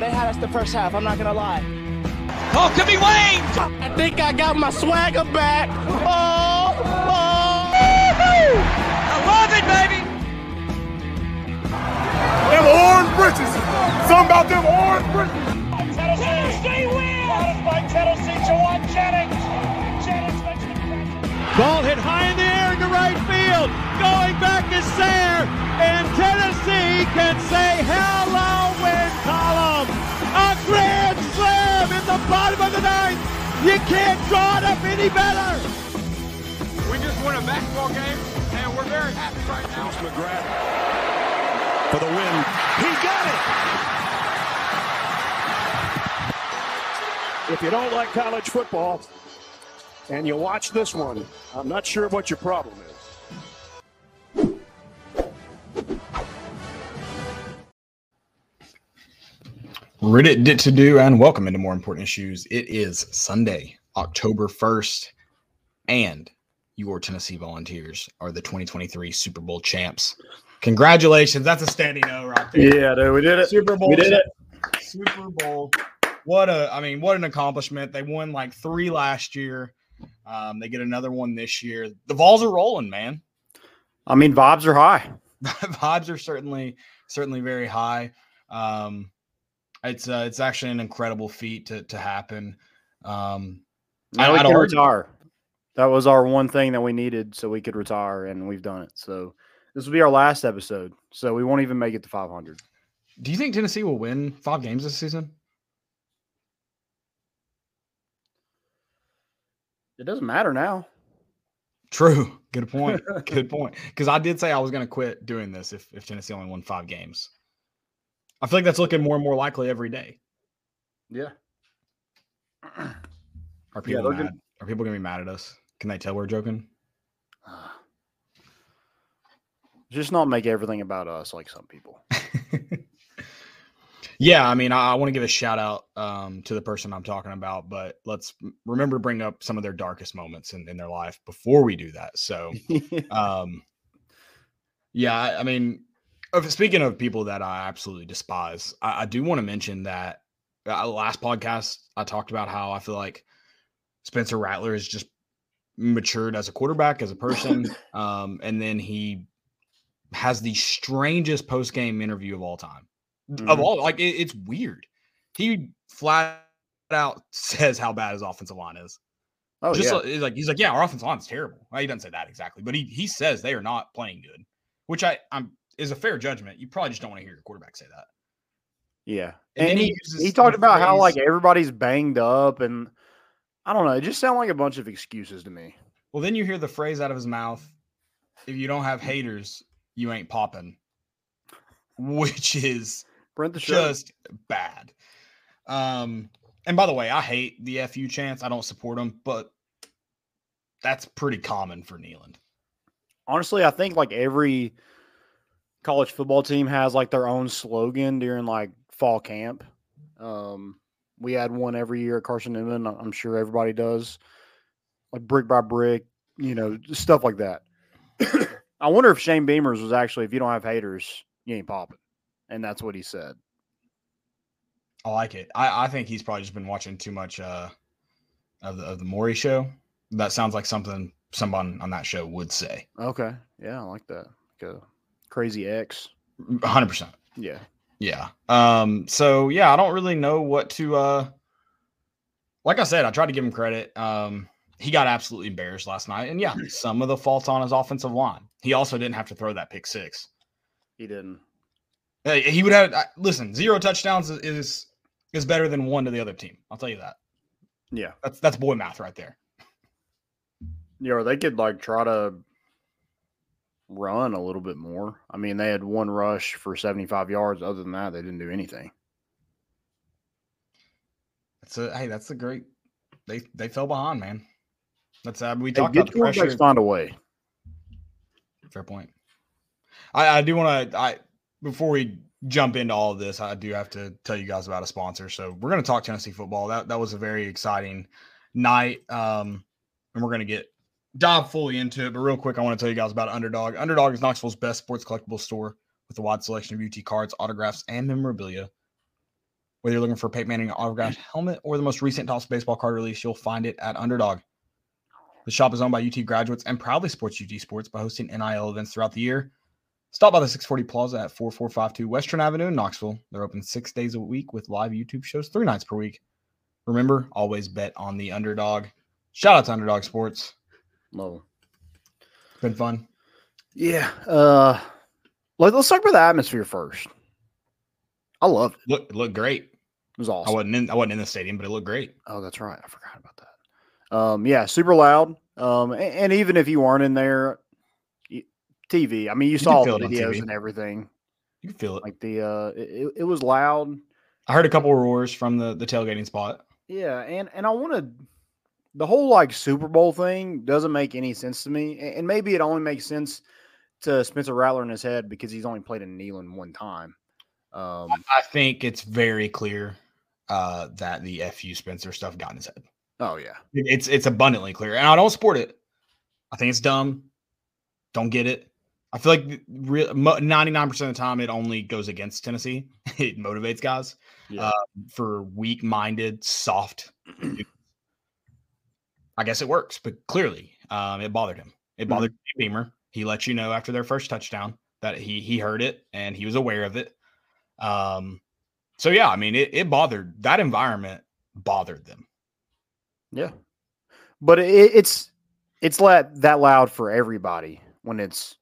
they had us the first half. I'm not gonna lie. Oh, could be Wayne. I think I got my swagger back. Oh, oh. I love it, baby. Them orange britches. Something about them orange britches. Tennessee wins! by Tennessee, Jawan Jennings. Jennings makes the. Ball hit high in the air into right field. Going back is Sayre. And Tennessee can say hello, bottom of the ninth. You can't draw it up any better. We just won a basketball game, and we're very happy right now. McGrath for the win. He got it. If you don't like college football and you watch this one, I'm not sure what your problem is. Reddit did to do and welcome into more important issues. It is Sunday, October 1st, and your Tennessee Volunteers are the 2023 Super Bowl champs. Congratulations. That's a standing O right there. Yeah, dude, we did it. Super Bowl. We did it. Super Bowl. What a, I mean, what an accomplishment. They won like three last year. Um, they get another one this year. The balls are rolling, man. I mean, vibes are high. vibes are certainly certainly very high. Um, it's uh, it's actually an incredible feat to to happen. Um, Now I- we I'd can retire. That was our one thing that we needed so we could retire, and we've done it. So this will be our last episode. So we won't even make it to 500. Do you think Tennessee will win five games this season? It doesn't matter now. True. Good point. Good point. Because I did say I was going to quit doing this if if Tennessee only won five games. I feel like that's looking more and more likely every day. Yeah. Are people mad? gonna- Are people going to be mad at us? Can they tell we're joking? Just not make everything about us like some people. Yeah, I mean, I, I want to give a shout out um, to the person I'm talking about, but let's remember to bring up some of their darkest moments in, in their life before we do that. So, um, yeah, I, I mean, speaking of people that I absolutely despise, I, I do want to mention that uh, last podcast I talked about how I feel like Spencer Rattler is just matured as a quarterback, as a person, um, and then he has the strangest post game interview of all time of Mhm. all like it, it's weird. He flat out says how bad his offensive line is. oh, Just yeah. like, he's like he's like, yeah, our offensive line is terrible. Well, he doesn't say that exactly, but he he says they are not playing good, which I I'm is a fair judgment. You probably just don't want to hear your quarterback say that. yeah. and And, he he, he talked about how like everybody's banged up and I don't know. It just sounded like a bunch of excuses to me. Well, then you hear the phrase out of his mouth, if you don't have haters, you ain't popping. Which is Brent the show. just bad. Um, and by the way, I hate the FU chance. I don't support them, but that's pretty common for Neyland. honestly, I think like every college football team has like their own slogan during like fall camp. Um, we had one every year at Carson Newman. I'm sure everybody does, like brick by brick, you know, stuff like that. I wonder if Shane Beamer's was actually, if you don't have haters, you ain't popping, and that's what he said. I like it. I, I think he's probably just been watching too much uh, of the of the Maury show. That sounds like something someone on that show would say. Okay, yeah, I like that. A crazy X. hundred percent. Yeah, Yeah. Um, so yeah, I don't really know what to uh like I said, I tried to give him credit. Um, he got absolutely embarrassed last night. And yeah, some of the faults on his offensive line. He also didn't have to throw that pick six. he didn't. Hey, He would have listen, zero touchdowns is, is is better than one to the other team. I'll tell you that. Yeah, That's that's boy math right there. Yeah, or they could like try to run a little bit more. I mean, they had one rush for 75 yards. Other than that, they didn't do anything. That's a hey, that's a great they they fell behind, man. That's uh, we Hey, talked good about the pressure. find a way. Fair point. I, I do want to. I before we jump into all of this, I do have to tell you guys about a sponsor. So we're going to talk Tennessee football. That that was a very exciting night, um, and we're going to get dive fully into it. But real quick, I want to tell you guys about Underdog. Underdog is Knoxville's best sports collectible store with a wide selection of UT cards, autographs, and memorabilia. Whether you're looking for a Peyton Manning autographed helmet or the most recent Topps baseball card release, you'll find it at Underdog. The shop is owned by UT graduates and proudly supports UT sports by hosting NIL events throughout the year. Stop by the 640 Plaza at 4452 Western Avenue in Knoxville. They're open six days a week with live YouTube shows three nights per week. Remember, always bet on the underdog. Shout out to Underdog Sports. Love Been fun. Yeah. Uh, let, us talk about the atmosphere first. I love it. Look, it looked great. It was awesome. I wasn't in. I wasn't in the stadium, but it looked great. Oh, that's right. I forgot about that. Um, yeah, super loud. Um, a- and, even if you weren't in there, y- TV. I mean, you, can saw feel the videos and everything. You can feel it. Like the uh, it, it- it was loud. I heard a couple roars from the the tailgating spot. Yeah, and and I want to. The whole like Super Bowl thing doesn't make any sense to me, and maybe it only makes sense to Spencer Rattler in his head because he's only played in Neyland one time. Um, I think it's very clear uh, that the fu Spencer stuff got in his head. oh yeah, It's it's abundantly clear, and I don't support it. I think it's dumb. Don't get it. I feel like ninety nine percent of the time it only goes against Tennessee. It motivates guys Yeah. uh, for weak minded, soft. I guess it works, but clearly um, it bothered him. It bothered Beamer. He let you know after their first touchdown that he he heard it and he was aware of it. Um, so yeah, I mean it, it bothered that environment bothered them. yeah, but it, it's it's let that loud for everybody when it's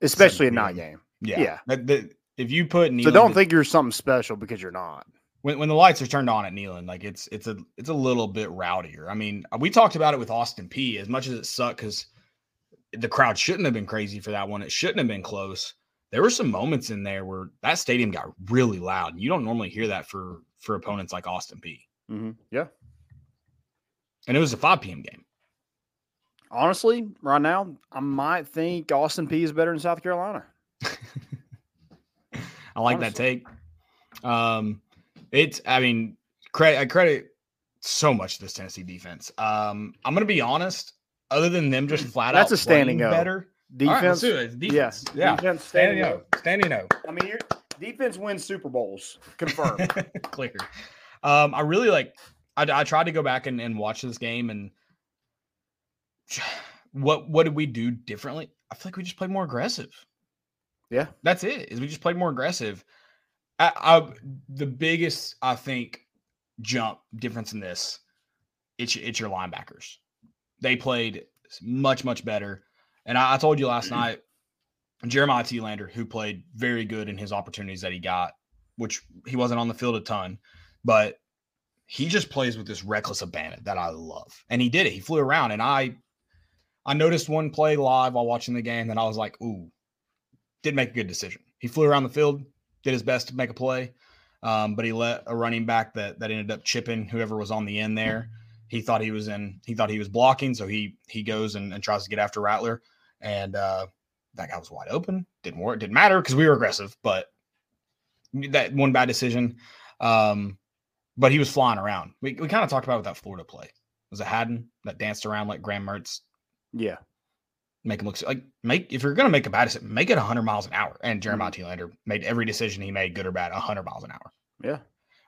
especially a night game. Yeah. Yeah. If you put So Neyland- don't think you're something special because you're not. When, when the lights are turned on at Neyland, like it's it's a it's a little bit rowdier. I mean, we talked about it with Austin Peay. As much as it sucked because the crowd shouldn't have been crazy for that one. It shouldn't have been close. There were some moments in there where that stadium got really loud. You don't normally hear that for for opponents like Austin Peay. Mm-hmm. Yeah. And it was a 5 p.m. game. Honestly, right now, I might think Austin Peay is better than South Carolina. I like that take. Um, it's I mean, credit I credit so much to this Tennessee defense. Um, I'm gonna be honest. Other than them just flat That's out a standing O. better, All right, let's Defense. Defense. Yeah. Yeah. Defense Standing standing O. Standing O. I mean, your defense wins Super Bowls. Confirmed. Clear. Um, I really like. I, I tried to go back and, and watch this game, and what what did we do differently? I feel like we just played more aggressive. Yeah. that's it. Is we just played more aggressive. I, I the biggest I think jump difference in this, it's it's your linebackers. They played much much better, and I, I told you last mm-hmm. night, Jeremiah Telander, who played very good in his opportunities that he got, which he wasn't on the field a ton, but he just plays with this reckless abandon that I love, and he did it. He flew around, and I I noticed one play live while watching the game that I was like, ooh, didn't make a good decision. He flew around the field, did his best to make a play, um, but he let a running back that that ended up chipping whoever was on the end there. He thought he was in. He thought he was blocking, so he he goes and, and tries to get after Rattler, and uh, that guy was wide open. Didn't work. Didn't matter because we were aggressive, but that one bad decision. Um, but he was flying around. We we kind of talked about that Florida play. Was it Hadden that danced around like Graham Mertz yeah. Make him look like make if you're gonna make a bad decision, make it 100 miles an hour. And Jeremiah Telander made every decision he made, good or bad, 100 miles an hour. Yeah.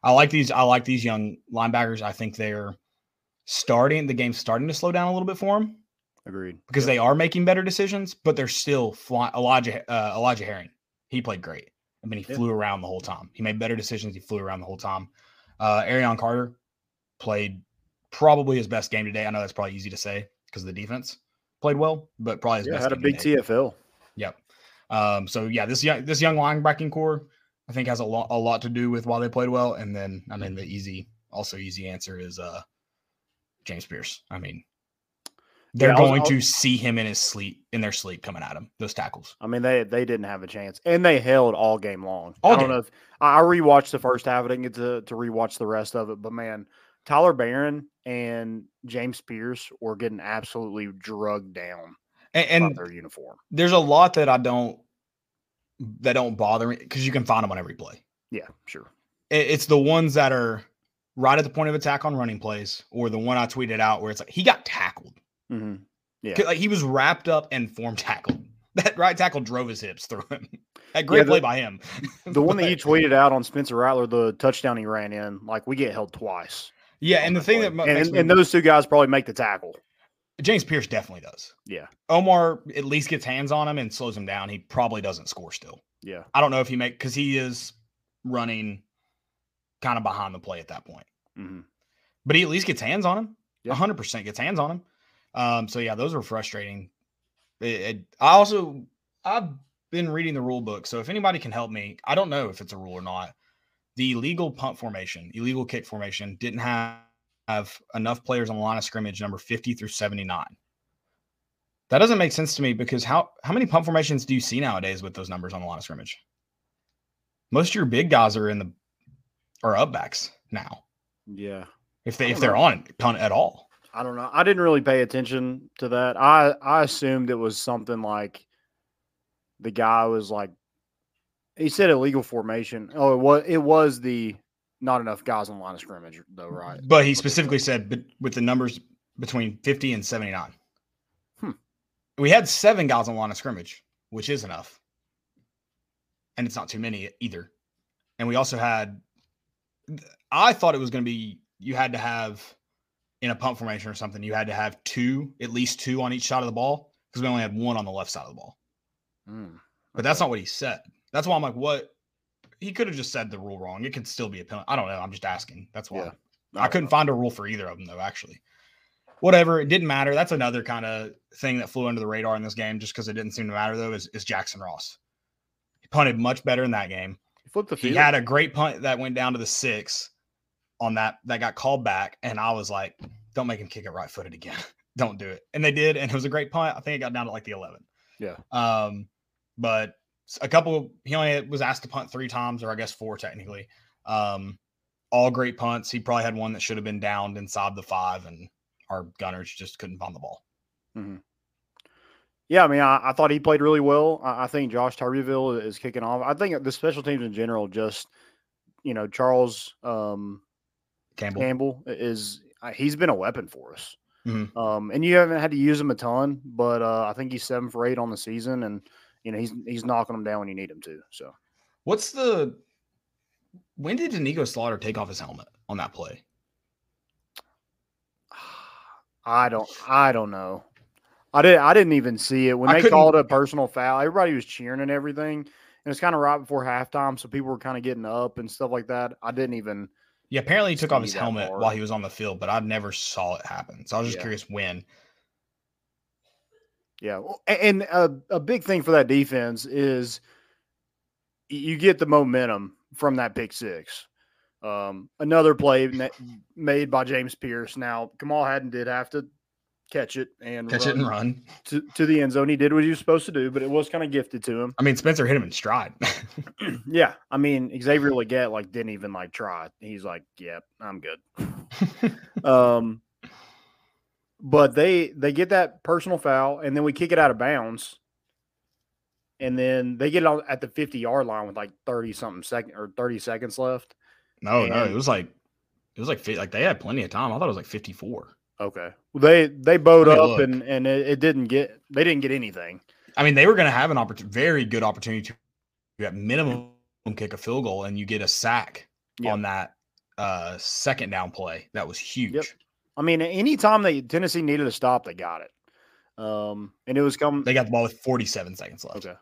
I like these. I like these young linebackers. I think they're starting the game's starting to slow down a little bit for them Agreed. because they are making better decisions, but they're still flying. Elijah uh, Elijah Herring, he played great. I mean, he Yeah. flew around the whole time. He made better decisions. He flew around the whole time. Uh, Arion Carter played probably his best game today. I know that's probably easy to say because of the defense played well, but probably his Yeah, best. had a big. TFL. Yep. Um, so yeah, this young this young linebacking core, I think has a lot a lot to do with why they played well. And then I mean the easy also easy answer is uh James Pearce. I mean, they're Yeah, going I was- to see him in his sleep in their sleep coming at him. Those tackles. I mean, they they didn't have a chance, and they held all game long. All I don't game. know if I I rewatched the first half. I didn't get to to rewatch the rest of it, but man, Tyler Baron and James Pearce were getting absolutely drugged down And, and their uniform. there's a lot that I don't that don't bother me because you can find them on every play. Yeah, sure. It- It's the ones that are right at the point of attack on running plays, or the one I tweeted out where it's like he got tackled. hmm Yeah. Like he was wrapped up and form tackled. That right tackle drove his hips through him. That great the- play by him. The one that you tweeted out on Spencer Rattler, the touchdown he ran in, like we get held twice. Yeah, and the thing that And, and, those two guys probably make the tackle. James Pearce definitely does. Yeah. Omar at least gets hands on him and slows him down. He probably doesn't score still. Yeah. I don't know if he make because he is running kind of behind the play at that point. hmm But he at least gets hands on him. Yeah. hundred percent gets hands on him. Um, so yeah, those were frustrating. It, it- I also I've been reading the rule book, so if anybody can help me, I don't know if it's a rule or not. The illegal punt formation, illegal kick formation, didn't have, have enough players on the line of scrimmage, number fifty through seventy nine. That doesn't make sense to me because how how many punt formations do you see nowadays with those numbers on the line of scrimmage? Most of your big guys are in the are up backs now. Yeah. If they if they're know. on punt at all. I don't know. I didn't really pay attention to that. I I assumed it was something like the guy was like he said illegal formation. Oh, it was it was the not enough guys on the line of scrimmage though, right? But he specifically said with the numbers between 50 and 79. Hmm. We had seven guys on the line of scrimmage, which is enough. And it's not too many either. And we also had, I thought it was going to be, you had to have in a pump formation or something, you had to have two, at least two on each side of the ball because we only had one on the left side of the ball. Mm. But that's not what he said. That's why I'm like, what? He could have just said the rule wrong. It could still be a penalty. I don't know. I'm just asking. That's why. Yeah. I couldn't find a rule for either of them though. Actually, whatever. It didn't matter. That's another kind of thing that flew under the radar in this game, just because it didn't seem to matter though. Is, is Jackson Ross? He punted much better in that game. Flip the He had a great punt that went down to the six on that that got called back, and I was like, "Don't make him kick it right footed again. Don't do it." And they did, and it was a great punt. I think it got down to like the eleven. Yeah. Um, but a couple. He only was asked to punt three times, or I guess four technically. Um, all great punts. He probably had one that should have been downed inside the five, and our gunners just couldn't find the ball. Yeah, I mean, I, I thought he played really well. I, I think Josh Tuberville is kicking off. I think the special teams in general, just you know, Charles um, Campbell. Campbell is uh, he's been a weapon for us. Mhm. Um, and you haven't had to use him a ton, but uh, I think he's seven for eight on the season, and you know he's he's knocking them down when you need him to. So What's the? When did Doneiko Slaughter take off his helmet on that play? I don't I don't know. I did I didn't even see it when I they called a personal foul. Everybody was cheering and everything, and it's kind of right before halftime, so people were kind of getting up and stuff like that. I didn't even. Yeah, apparently he took off his helmet part. while he was on the field, but I never saw it happen. So I was just Yeah. curious when. Yeah, and a, a big thing for that defense is you get the momentum from that pick six. Um, another play made by James Pearce. Now, Kamal Hadden did have to catch it and Catch it and run. to, to the end zone. He did what he was supposed to do, but it was kind of gifted to him. I mean, Spencer hit him in stride. Yeah, I mean Xavier Legette like didn't even like try. He's like, "Yep, I'm good." um, but they they get that personal foul, and then we kick it out of bounds, and then they get it on at the 50 yard line with like 30 something second or 30 seconds left. no, no, it was like it was like like they had plenty of time. I thought it was like fifty four. Okay, well, they they bowed up look. and and it, it didn't get they didn't get anything. I mean, they were going to have an opportunity, very good opportunity to at minimum kick a field goal, and you get a sack Yep. on that uh second down play. That was huge. I mean, anytime that Tennessee needed a stop, they got it. Um, and it was coming. They got the ball with forty seven seconds left. Okay.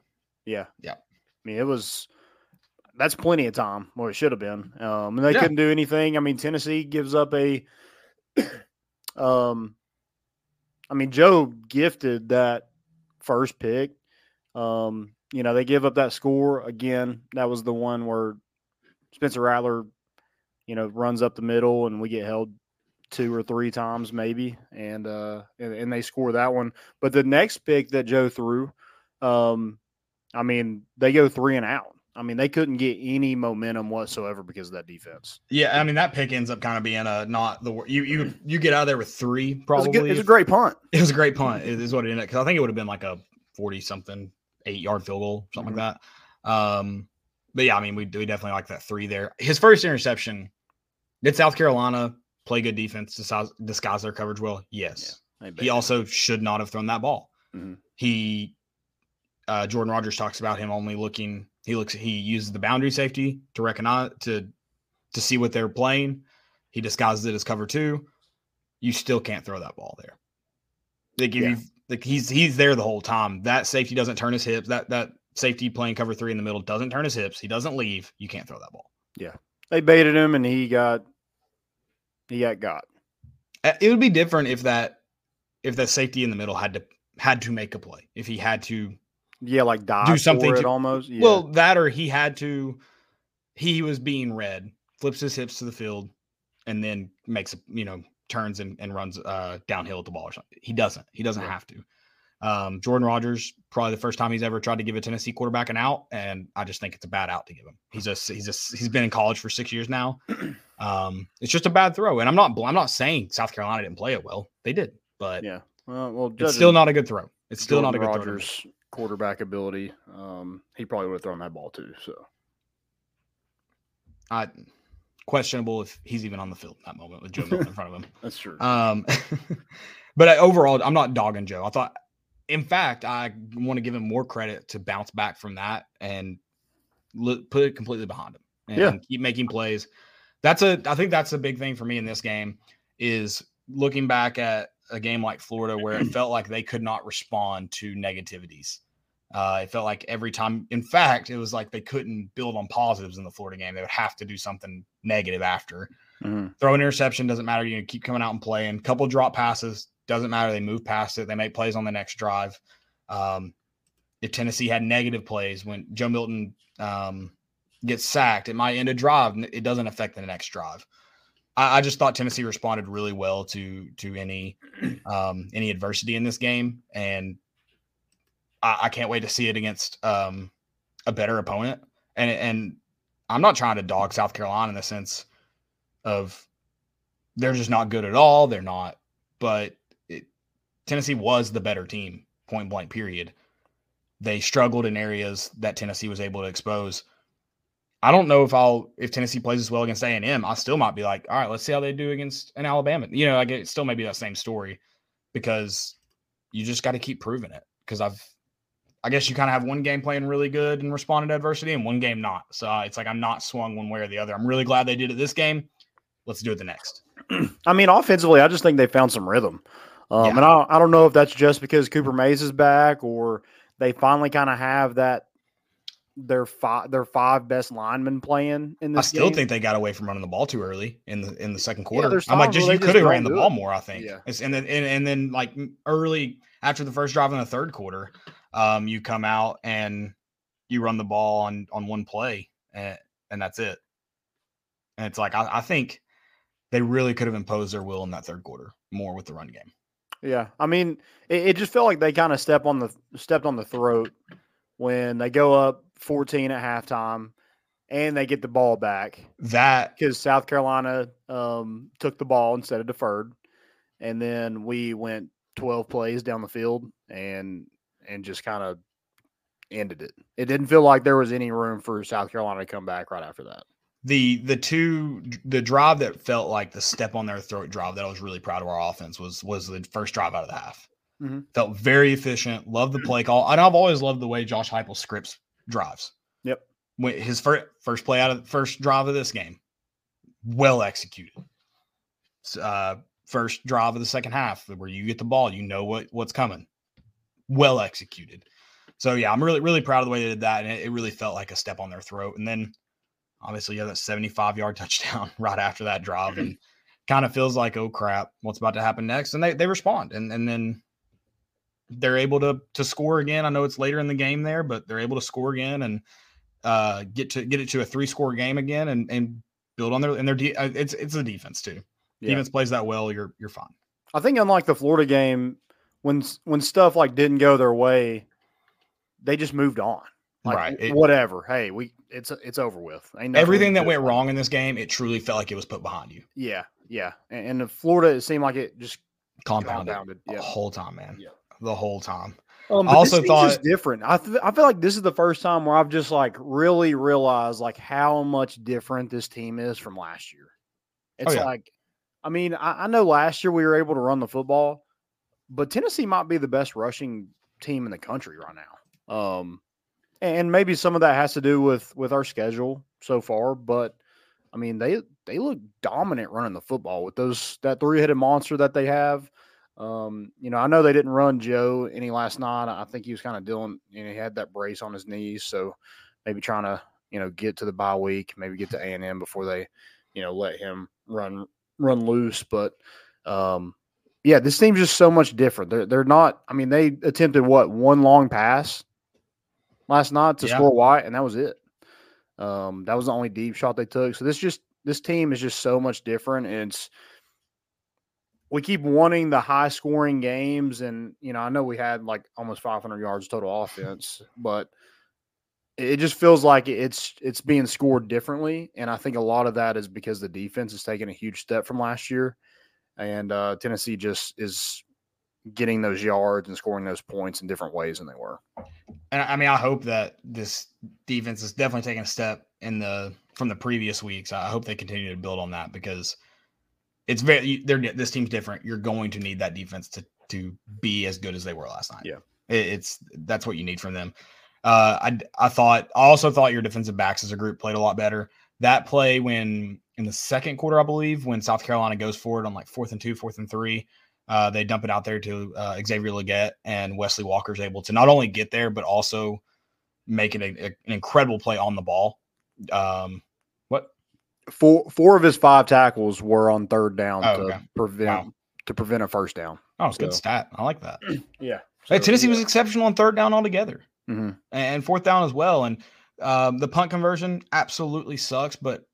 Yeah. Yeah. I mean, it was that's plenty of time, or it should have been. Um, and they Yeah. couldn't do anything. I mean, Tennessee gives up a um I mean, Joe gifted that first pick. Um, you know, they give up that score again. That was the one where Spencer Rattler, you know, runs up the middle and we get held two or three times maybe and uh and, and they score that one but the next pick that joe threw um i mean they go three and out i mean they couldn't get any momentum whatsoever because of that defense Yeah, I mean that pick ends up kind of being a not the you you you get out of there with three it was, probably. a good, it a great punt It was a great punt. Is what it ended because I think it would have been like a forty something eight yard field goal, something like that. Um, but yeah, I mean we we definitely like that three there. His first interception. Did South Carolina play good defense, disguise, disguise their coverage well? Yes. He also should not have thrown that ball. Mhm. He, uh, Jordan Rodgers talks about him only looking He looks he uses the boundary safety to recognize to to see what they're playing. He disguises it as cover two. You still can't throw that ball there. They give Yeah. you like he's he's there the whole time. That safety doesn't turn his hips. That that safety playing cover three in the middle doesn't turn his hips. He doesn't leave. You can't throw that ball. Yeah, they baited him, and he got he got got. Uh, It would be different if that if that safety in the middle had to had to make a play. If he had to Yeah, like die Do something for it to- almost. Yeah. Well, that or he had to. He was being read, flips his hips to the field, and then makes a you know turns and, and runs uh, downhill at the ball or something. He doesn't. He doesn't Right. have to. Um, Jordan Rodgers probably the first time he's ever tried to give a Tennessee quarterback an out, and I just think it's a bad out to give him. He's just he's just he's been in college for six years now. Um, it's just a bad throw, and I'm not I'm not saying South Carolina didn't play it well. They did, but yeah. Well, well it's still not a good throw. It's still Jordan not a good throw. Rodgers quarterback ability. Um, he probably would have thrown that ball too. So I questionable if he's even on the field in that moment with Joe Milton in front of him. that's true. Um, but I, overall, I'm not dogging Joe. I thought, in fact, I want to give him more credit to bounce back from that and put it completely behind him and Yeah. keep making plays. That's a, I think that's a big thing for me in this game is looking back at a game like Florida where it felt like they could not respond to negativities. Uh, it felt like every time, in fact, it was like they couldn't build on positives in the Florida game. They would have to do something negative after Mhm. throw an interception doesn't matter. You know, keep coming out and playing. Couple drop passes doesn't matter. They move past it. They make plays on the next drive. Um, if Tennessee had negative plays when Joe Milton um, gets sacked, it might end a drive. It doesn't affect the next drive. I, I just thought Tennessee responded really well to to any um, any adversity in this game, and I, I can't wait to see it against um, a better opponent. And and I'm not trying to dog South Carolina in the sense of they're just not good at all. They're not, but Tennessee was the better team, point blank, period. They struggled in areas that Tennessee was able to expose. I don't know if I'll if Tennessee plays as well against A and M. I still might be like, all right, let's see how they do against an Alabama. You know, like it still may be that same story because you just got to keep proving it. Because I've, I guess you kind of have one game playing really good and responding to adversity, and one game not. So uh, it's like I'm not swung one way or the other. I'm really glad they did it this game. Let's do it the next. I mean, offensively, I just think they found some rhythm. Um, Yeah. And I, I don't know if that's just because Cooper Mays is back or they finally kind of have that their five their five best linemen playing in I still game. think they got away from running the ball too early in the in the second quarter. there's I'm like, just you could have ran the ball it. more. I think. Yeah. It's, and then and, and then like early after the first drive in the third quarter, um, you come out and you run the ball on on one play and and that's it. And it's like I, I think they really could have imposed their will in that third quarter more with the run game. Yeah, I mean, it, it just felt like they kind of step on the stepped on the throat when they go up 14 at halftime and they get the ball back That because South Carolina um, took the ball instead of deferred, and then we went 12 plays down the field and and just kind of ended it. It didn't feel like there was any room for South Carolina to come back right after that. The the two the drive that felt like the step on their throat drive that I was really proud of our offense was was the first drive out of the half. Mhm. Felt very efficient. Love the play call. And I've always loved the way Josh Heupel scripts drives. Yep. When his first first play out of first drive of this game, well executed. Uh, first drive of the second half, where you get the ball, you know what what's coming. Well executed. So yeah, I'm really really proud of the way they did that, and it, it really felt like a step on their throat. And then obviously you have that 75 yard touchdown right after that drive and kind of feels like oh crap what's about to happen next and they, they respond and, and then they're able to to score again i know it's later in the game there but they're able to score again and uh get to get it to a three score game again and and build on their and their de- uh, it's it's the defense too Yeah. defense plays that well you're you're fine I think unlike the Florida game, when when stuff like didn't go their way, they just moved on. Like, Right. It- whatever. Hey, we it's it's over with. Ain't everything that went about it. wrong in this game it truly felt like it was put behind you Yeah, yeah. And, and in Florida, it seemed like it just compounded compounded. the whole time man Yeah. the whole time Um, I also this season's thought- different. I th- I feel like this is the first time where I've just like really realized like how much different this team is from last year. It's Oh, yeah. like, I mean, I, I know last year we were able to run the football, but Tennessee might be the best rushing team in the country right now. Um, and maybe some of that has to do with with our schedule so far. But I mean, they they look dominant running the football with those that three headed monster that they have. Um, you know, I know they didn't run Joe any last night. I think he was kind of dealing. You know, he had that brace on his knees, so maybe trying to you know get to the bye week, maybe get to A and M before they you know let him run run loose. But um, yeah, this team's just so much different. They're they're not. I mean, they attempted what one long pass last night to Yeah. Squirrel White, and that was it. Um, that was the only deep shot they took. So this just this team is just so much different. It's we keep wanting the high scoring games, and you know, I know we had like almost 500 yards total offense, but it just feels like it's it's being scored differently. And I think a lot of that is because the defense is taking a huge step from last year, and uh, Tennessee just is getting those yards and scoring those points in different ways than they were. And I mean, I hope that this defense is definitely taking a step in the from the previous weeks. I hope they continue to build on that because it's very they're this team's different. You're going to need that defense to to be as good as they were last night. Yeah. It, it's that's what you need from them. Uh, I I thought I also thought your defensive backs as a group played a lot better. That play when in the second quarter, I believe, when South Carolina goes forward on like fourth and two, fourth and three, uh, they dump it out there to uh, Xavier Legette, and Wesley Walker's able to not only get there but also make it a, a- an incredible play on the ball. Um, what? Four four of his five tackles were on third down Oh, to okay. prevent Wow. to prevent a first down. Oh, it's a good stat. I like that. Yeah. Hey, Tennessee was exceptional on third down altogether. hmm and fourth down as well. And um, the punt conversion absolutely sucks, but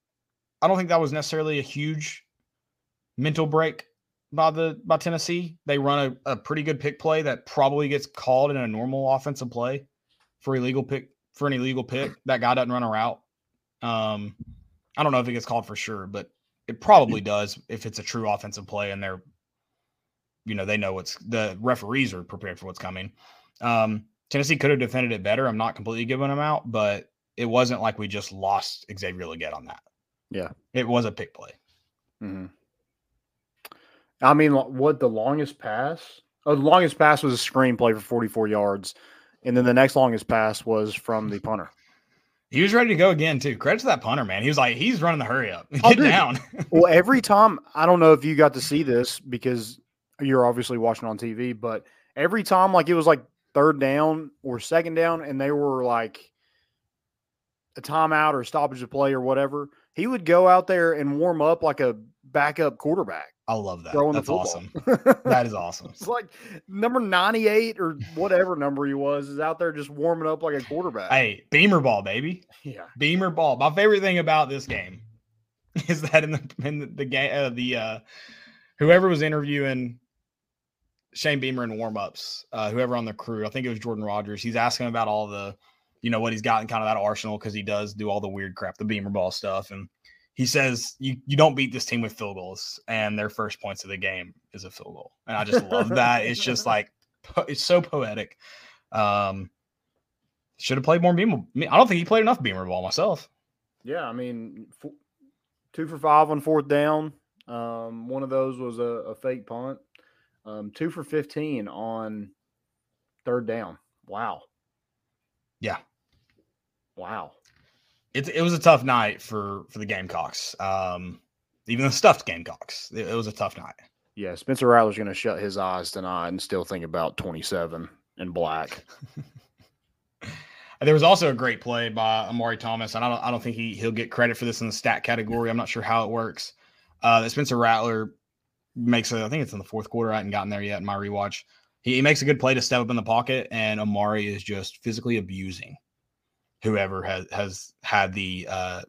I don't think that was necessarily a huge mental break by the by Tennessee. They run a, a pretty good pick play that probably gets called in a normal offensive play for illegal pick for an illegal pick. That guy doesn't run a route. Um, I don't know if it gets called for sure, but it probably does if it's a true offensive play and they're you know they know what's the referees are prepared for what's coming. Um, Tennessee could have defended it better. I'm not completely giving them out, but it wasn't like we just lost Xavier Legette on that. Yeah. It was a pick play. hmm I mean, what the longest pass? Oh, the longest pass was a screen play for 44 yards, and then the next longest pass was from the punter. He was ready to go again too. Credit to that punter, man. He was like, he's running the hurry up. Oh, Get Oh, down. Well, every time I don't know if you got to see this because you're obviously watching on TV, but every time like it was like third down or second down, and they were like a timeout or stoppage of play or whatever, he would go out there and warm up like a backup quarterback I love that. throwing That's the awesome. That is awesome. It's like number 98 or whatever number he was is out there just warming up like a quarterback. Hey, Beamer ball, baby. yeah. Beamer ball. My favorite thing about this game is that in the in the, the game uh, the uh whoever was interviewing Shane Beamer in warm-ups, uh whoever on the crew, I think it was Jordan Rodgers, he's asking about all the you know what he's got in kind of that arsenal because he does do all the weird crap, the Beamer ball stuff. And he says you you don't beat this team with field goals, and their first points of the game is a field goal. And I just love that. It's just like it's so poetic. Um should have played more Beamer. I don't think he played enough Beamer ball myself. Yeah, I mean, f- two for five on fourth down. Um, one of those was a, a fake punt. Um, two for fifteen on third down. Wow. Yeah. Wow. It, it was a tough night for for the Gamecocks. Um, even the stuffed Gamecocks. It, it was a tough night. Yeah, Spencer Rattler's going to shut his eyes tonight and still think about twenty-seven in black. There was also a great play by Omari Thomas, and I don't I don't think he he'll get credit for this in the stat category. I'm not sure how it works. Uh, that Spencer Rattler makes a I think it's in the fourth quarter. I hadn't gotten there yet in my rewatch. He, he makes a good play to step up in the pocket, and Omari is just physically abusing whoever has has had the uh,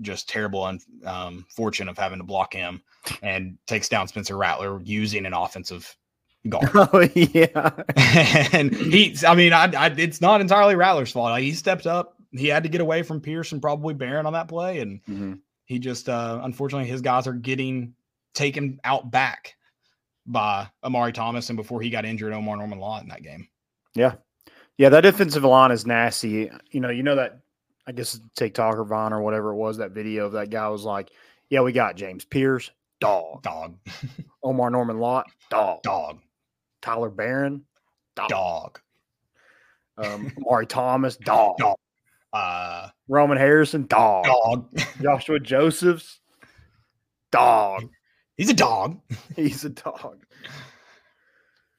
just terrible un, um, fortune of having to block him, and takes down Spencer Rattler using an offensive guard. oh yeah. and he, I mean, I, I, it's not entirely Rattler's fault. Like, he stepped up. He had to get away from Pearce and probably Baron on that play, and Mhm. he just, uh, unfortunately, his guys are getting taken out back by Omari Thomas, and before he got injured, Omar Norman Lott in that game. Yeah, that defensive line is nasty. You know, you know that I guess TikTok or Vine or whatever it was, that video of that guy was like, Yeah, we got James Pearce, dog. Dog, Omar Norman Lott, dog. dog, Tyler Baron, dog. dog. Um, Mari Thomas, dog. Dog. Uh, Roman Harrison, dog. dog. Joshua Josephs, dog. He's a dog. He's a dog.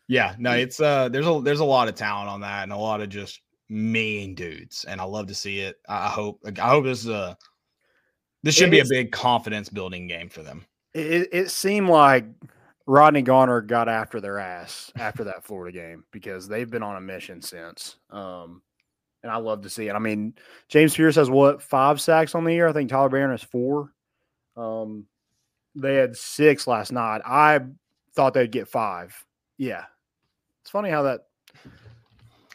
Yeah, no, it's uh there's a there's a lot of talent on that and a lot of just mean dudes. And I love to see it. I hope I hope this is a this should It be a big confidence building game for them. It, it seemed like Rodney Garner got after their ass after that Florida game because they've been on a mission since. Um, and I love to see it. I mean, James Pearce has what five sacks on the year? I think Tyler Baron has four. Um, they had six last night. I thought they'd get five. Yeah, it's funny how that.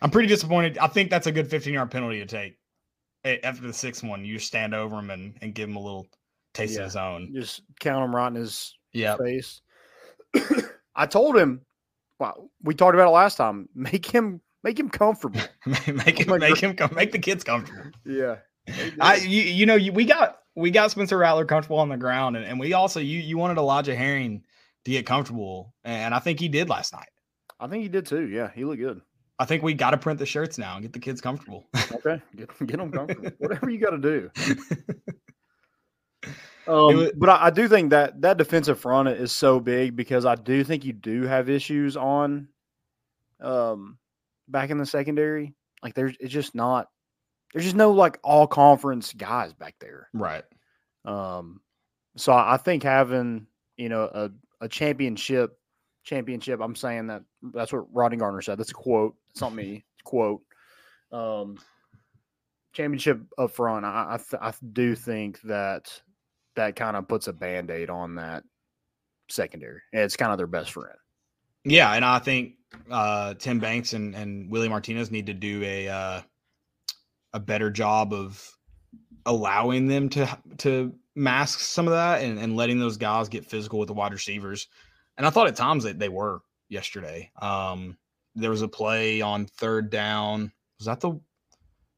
I'm pretty disappointed. I think that's a good 15 yard penalty to take. After the sixth one, you just stand over him and, and give him a little taste Yeah. of his own. Just count him right in his Yeah. face. I told him. Well, we talked about it last time. Make him make him comfortable. make him make him come make the kids comfortable. Yeah. I you, you know you, we got we got Spencer Rattler comfortable on the ground and, and we also you you wanted Elijah Herring to get comfortable and I think he did last night. I think he did too. Yeah, he looked good. I think we got to print the shirts now and get the kids comfortable. Okay, get get them comfortable. Whatever you got to do. Um, wa- but I, I do think that that defensive front is so big because I do think you do have issues on, um, back in the secondary. Like there's it's just not there's just no like all conference guys back there. right. Um, so I I think having you know a, a championship championship. I'm saying that that's what Rodney Garner said. That's a quote. It's not me. Quote. Um, championship up front. I I, th- I do think that that kind of puts a band aid on that secondary. It's kind of their best friend. Yeah, and I think uh, Tim Banks and, and Willie Martinez need to do a uh, a better job of allowing them to to mask some of that and, and letting those guys get physical with the wide receivers. And I thought at times that they were yesterday. Um, there was a play on third down. Was that the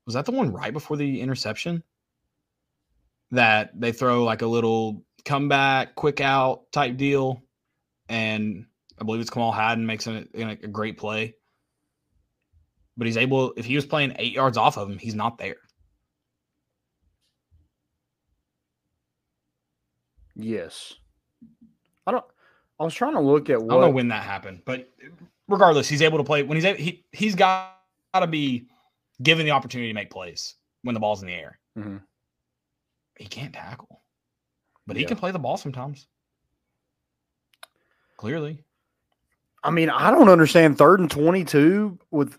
was that the one right before the interception? That they throw like a little comeback, quick out type deal, and I believe it's Kamal Hadden makes a, great play. But he's able, if he was playing eight yards off of him, he's not there. Yes. I don't. I was trying to look at What... I don't know when that happened, but regardless, he's able to play when he's able, he he's got to be given the opportunity to make plays when the ball's in the air. Mhm. He can't tackle, but he Yeah. can play the ball sometimes. Clearly, I mean, I don't understand third and twenty-two with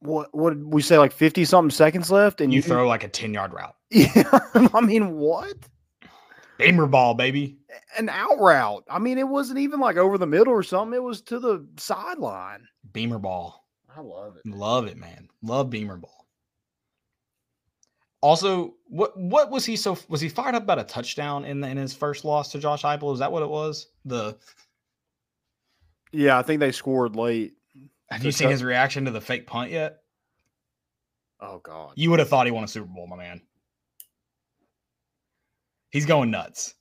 what what we say like fifty something seconds left, and you you throw like a ten yard route, Yeah, I mean, what Beamer ball, baby. an out route? I mean, it wasn't even like over the middle or something. It was to the sideline. Beamer ball. I love it. Love it, man. Love Beamer ball. Also, what what was he so was he fired up about a touchdown in the, in his first loss to Josh Heupel? Is that what it was? The Yeah, I think they scored late. have you seen tou- his reaction to the fake punt yet? Oh God. You would have thought he won a Super Bowl, my man. He's going nuts.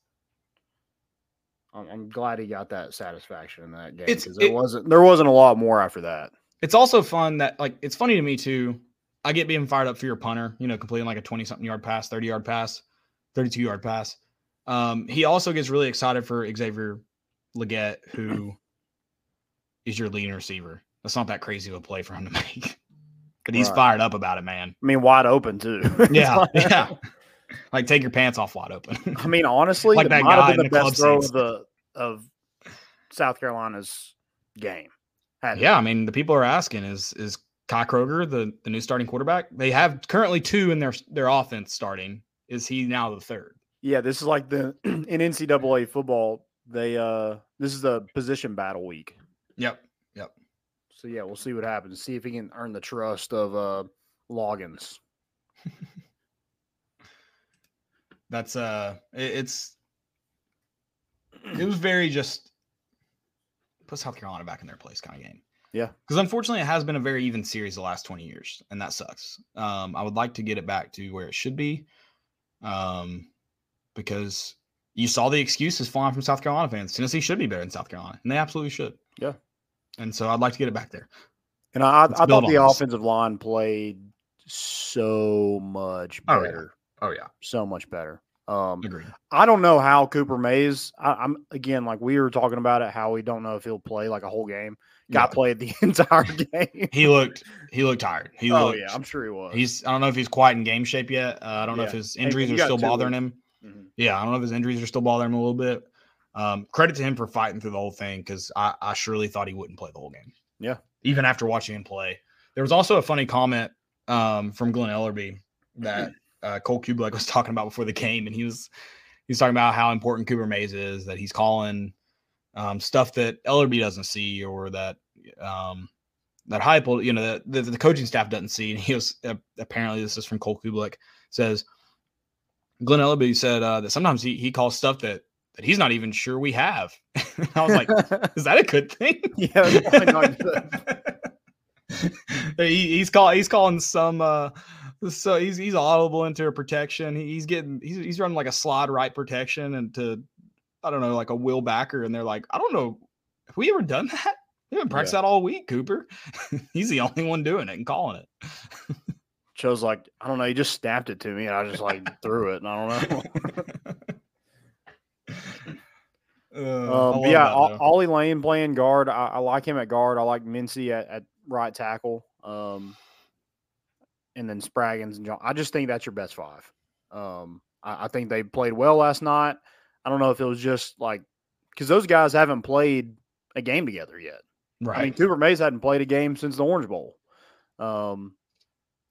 I'm, glad he got that satisfaction in that game because there it- wasn't there wasn't a lot more after that. It's also fun that like it's funny to me too. I get being fired up for your punter, you know, completing like a 20 something yard pass, 30 yard pass, 32 yard pass. Um, he also gets really excited for Xavier Legette, who is your leading receiver. That's not that crazy of a play for him to make. But he's Right. fired up about it, man. I mean, wide open too. Yeah. yeah. Like take your pants off wide open. I mean, honestly, Like that might have guy been in the best throw of the of South Carolina's game. Yeah, I mean, the people are asking is is Kai Kroeger the, the new starting quarterback? They have currently two in their their offense starting. Is he now the third? Yeah, this is like the in NCAA football. They uh this is the position battle week. Yep. Yep. So yeah, we'll see what happens. See if he can earn the trust of uh Loggains. That's uh it, it's it was very just put South Carolina back in their place kind of game. Yeah. Because unfortunately it has been a very even series the last 20 years, and that sucks. Um, I would like to get it back to where it should be. Um, because you saw the excuses flying from South Carolina fans. Tennessee should be better than South Carolina, and they absolutely should. Yeah. And so I'd like to get it back there. And I, I thought the this. offensive line played so much Oh, better. Oh yeah, So much better. Um, agreed. I don't know how Cooper Mays. I, I'm again like we were talking about it. How we don't know if he'll play like a whole game. Got Yeah. played the entire game. He looked he looked tired. He oh looked, yeah, I'm sure he was. He's I don't know if he's quite in game shape yet. Uh, I don't know if his injuries you are still bothering weeks. him. Mhm. Yeah, I don't know if his injuries are still bothering him a little bit. Um, credit to him for fighting through the whole thing because I, I surely thought he wouldn't play the whole game. Yeah. Even after watching him play. There was also a funny comment um, from Glen Elarbee that uh, Cole Cubelic was talking about before the game, and he was he was talking about how important Cooper Mays is, that he's calling um, stuff that Elarbee doesn't see or that um, that hype, you know, that the, the coaching staff doesn't see. And he was uh, apparently this is from Cole Cubelic says Glen Elarbee said uh, that sometimes he he calls stuff that that he's not even sure we have. I was like, is that a good thing? yeah, good. he, he's call he's calling some uh so he's he's audible into a protection. He's getting he's he's running like a slide right protection and to I don't know like a will backer and they're like I don't know have we ever done that? We haven't practiced that all week, Cooper. he's the only one doing it and calling it. Chose like I don't know. He just snapped it to me, and I just like threw it, and I don't know. Uh, Um, yeah, Ollie Lane playing guard. I, I like him at guard. I like Mincey at, at right tackle. Um, and then Spraggins and John. I just think that's your best five. Um, I, I think they played well last night. I don't know if it was just like because those guys haven't played a game together yet. right. I mean, Cooper Mays hadn't played a game since the Orange Bowl. Um,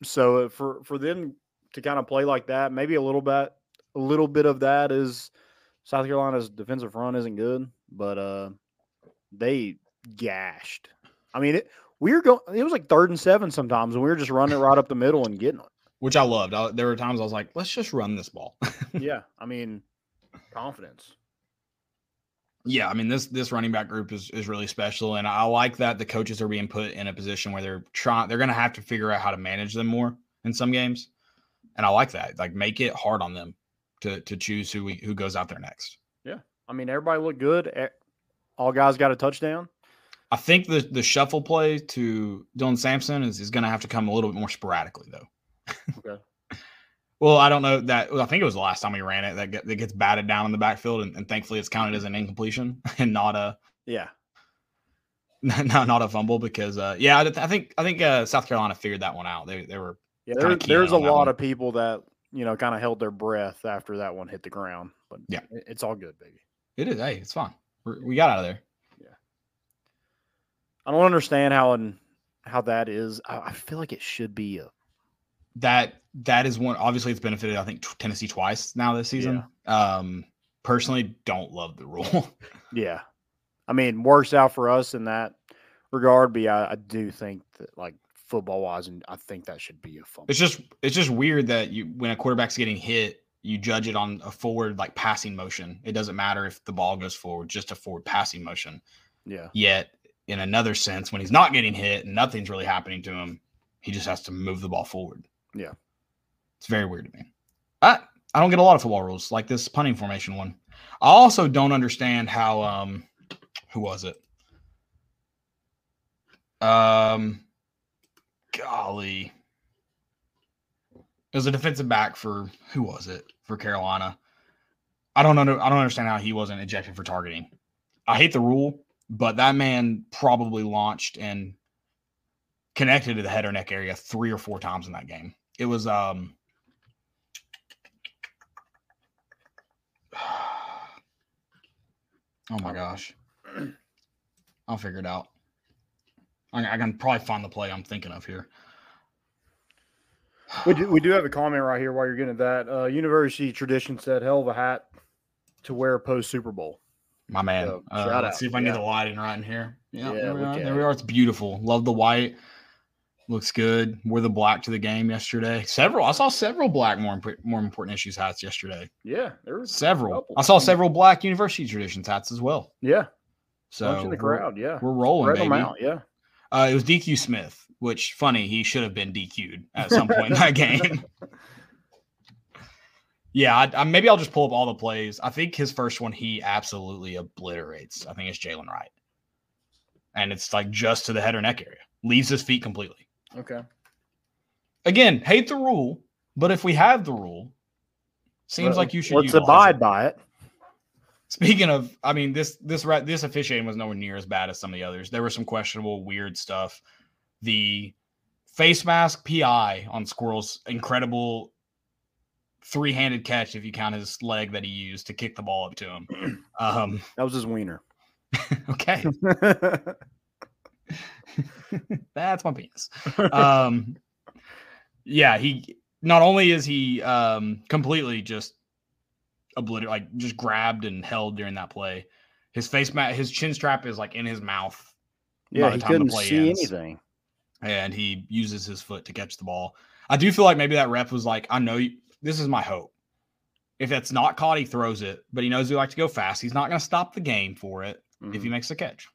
so for for them to kind of play like that, maybe a little bit, a little bit of that is South Carolina's defensive front isn't good, but uh, they gashed. I mean, it, we were going. It was like third and seven sometimes, and we were just running right up the middle and getting it. Which I loved. I, there were times I was like, let's just run this ball. yeah, I mean, confidence. Yeah, I mean this this running back group is is really special, and I like that the coaches are being put in a position where they're trying they're going to have to figure out how to manage them more in some games, and I like that. Like make it hard on them to to choose who we, who goes out there next. Yeah, I mean, everybody looked good. All guys got a touchdown. I think the the shuffle play to Dylan Sampson is, is going to have to come a little bit more sporadically though. Okay. Well, I don't know that. I think it was the last time we ran it that, get, that gets batted down in the backfield, and, and thankfully it's counted as an incompletion and not a Yeah. not not a fumble because uh yeah I, I think I think uh, South Carolina figured that one out. They they were Yeah, there, there's a lot one. of people that you know kind of held their breath after that one hit the ground, but Yeah. it- it's all good, baby. it is hey it's fine We're, we got out of there. I don't understand how and how that is. I, I feel like it should be a That that is one obviously it's benefited I think t- Tennessee twice now this season. Um personally don't love the rule. yeah. I mean, works out for us in that regard, but yeah, I do think that like football wise, and I think that should be a fumble. it's just it's just weird that you when a quarterback's getting hit you judge it on a forward like passing motion. It doesn't matter if the ball goes forward, just a forward passing motion. Yeah. Yet in another sense, when he's not getting hit and nothing's really happening to him, he just has to move the ball forward. Yeah. It's very weird to me. I I don't get a lot of football rules like this punting formation one. I also don't understand how um who was it? Um golly. It was a defensive back for who was it? For Carolina. I don't know I don't understand how he wasn't ejected for targeting. I hate the rule, but that man probably launched and connected to the head or neck area three or four times in that game. It was um Oh my gosh. I'll figure it out. I, can probably find the play I'm thinking of here. We do, we do have a comment right here while you're getting at that. Uh, University tradition said, hell of a hat to wear post Super Bowl. My man. So, Uh, shout let's out. see if I Yeah. get the lighting right in here. Yeah, Yeah, there, we are. there we are. It's beautiful. Love the white. Looks good. Wore the black to the game yesterday. Several. I saw several black more imp- more important issues hats yesterday. Yeah, there was Several. I saw several black university traditions hats as well. Yeah, So in the we're- crowd. Yeah, We're, rolling, spread them baby. out. Yeah, Uh, it was DQ Smith, which funny he should have been DQ'd at some point in that game. Yeah, I, I, maybe I'll just pull up all the plays. I think his first one he absolutely obliterates. I think it's Jaylen Wright, and it's like just to the head or neck area. leaves his feet completely. Okay. Again, hate the rule, but if we have the rule, seems like you should. Let's abide it. by it. Speaking of, I mean this this ra- this officiating was nowhere near as bad as some of the others. There was some questionable, weird stuff. The face mask PI on Squirrel's incredible three handed catch, if you count his leg that he used to kick the ball up to him. Um, That was his wiener. okay, that's my penis. Um, yeah, he not only is he um, completely just obliterated, like just grabbed and held during that play. His face mat, his chin strap is like in his mouth. yeah, he couldn't play see ends, anything. and he uses his foot to catch the ball. I do feel like maybe that rep was like, I know you, this is my hope. If it's not caught, he throws it, but he knows we like to go fast. He's not going to stop the game for it if he Mhm. makes the catch.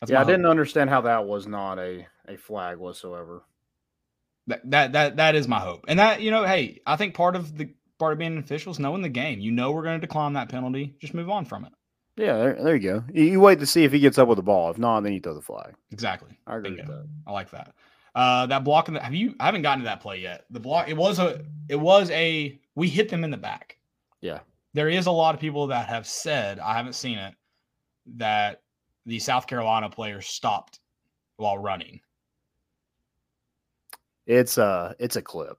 That's yeah, I hope. didn't understand how that was not a a flag whatsoever. That, that that that is my hope. And that, you know, hey, I think part of the part of being an official is knowing the game. You know we're going to decline that penalty. Just move on from it. Yeah, there, there you go. You, you wait to see if he gets up with the ball. If not, then you throw the flag. Exactly. I agree Bingo. with that. I like that. Uh, that block in the have you? I haven't gotten to that play yet. The block. It was a. It was a. We hit them in the back. Yeah. There is a lot of people that have said I haven't seen it that the South Carolina player stopped while running. It's a it's a clip.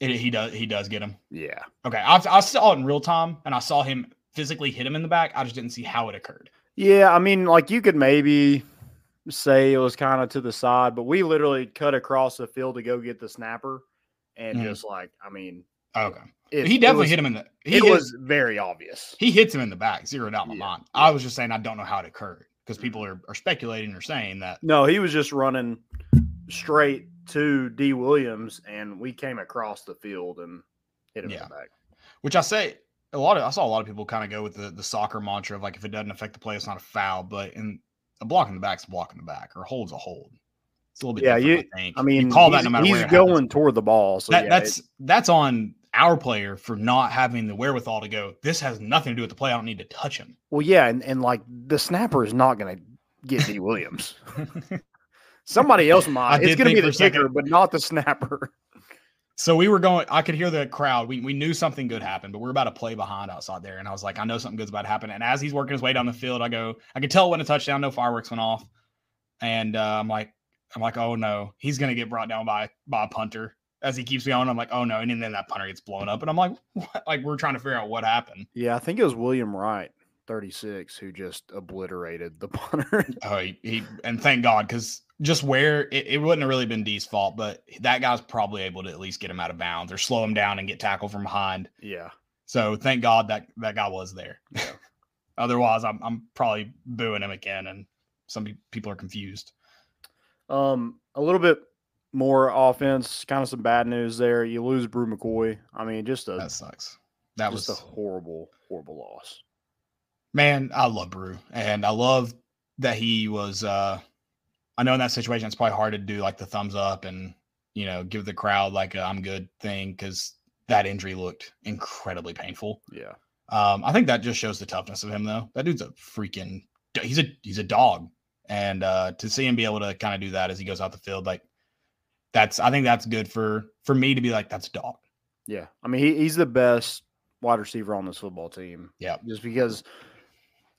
It, he does. He does get him. Yeah. Okay. I, I saw it in real time, and I saw him physically hit him in the back. I just didn't see how it occurred. Yeah, I mean, like you could maybe say it was kind of to the side, but we literally cut across the field to go get the snapper, and Mhm. just like, I mean, Okay. it, he definitely was, hit him in the. He it hit- was very obvious. he hits him in the back, zeroed out my Yeah, mind. I was just saying I don't know how it occurred because people are, are speculating or saying that. No, he was just running straight to Dee Williams, and we came across the field and hit him Yeah. in the back. Which I say a lot of I saw a lot of people kind of go with the, the soccer mantra of like if it doesn't affect the play, it's not a foul. But in a block in the back is a block in the back, or hold's a hold. It's a little bit Yeah, you- I think. I mean, you call that he's, no matter he's going happens. toward the ball. So That, yeah, that's it- that's on our player for not having the wherewithal to go. This has nothing to do with the play. I don't need to touch him. well, yeah, and, and like the snapper is not going to get Dee Williams. Somebody else might. It's going to be the kicker, but not the snapper. So we were going. I could hear the crowd. We, we knew something good happened, but we are about to play behind outside there. And I was like, I know something good's about to happen. And as he's working his way down the field, I go, I could tell when a touchdown, no fireworks went off. And uh, I'm like, I'm like, oh no, he's gonna get brought down by by a punter. As he keeps going, I'm like, oh no, and then that punter gets blown up, and I'm like, what? like we're trying to figure out what happened. Yeah, I think it was William Wright, 36, who just obliterated the punter. Oh, he, he and thank God because just where it, it wouldn't have really been Dee's fault, but that guy's probably able to at least get him out of bounds or slow him down and get tackled from behind. yeah. So thank God that that guy was there. Yeah. Otherwise, I'm I'm probably booing him again, and some people are confused. Um, a little bit more offense, kind of some bad news there. You lose Bru McCoy. I mean, just a That sucks. That just was a horrible, horrible loss. man. I love Bru, and I love that he was. uh I know in that situation it's probably hard to do like the thumbs up and you know give the crowd like a I'm good thing because that injury looked incredibly painful. Yeah. Um, I think that just shows the toughness of him, though. That dude's a freaking he's a he's a dog, and uh, to see him be able to kind of do that as he goes out the field, like that's I think that's good for for me to be like that's a dog. Yeah. I mean, he, he's the best wide receiver on this football team. Yeah. Just because,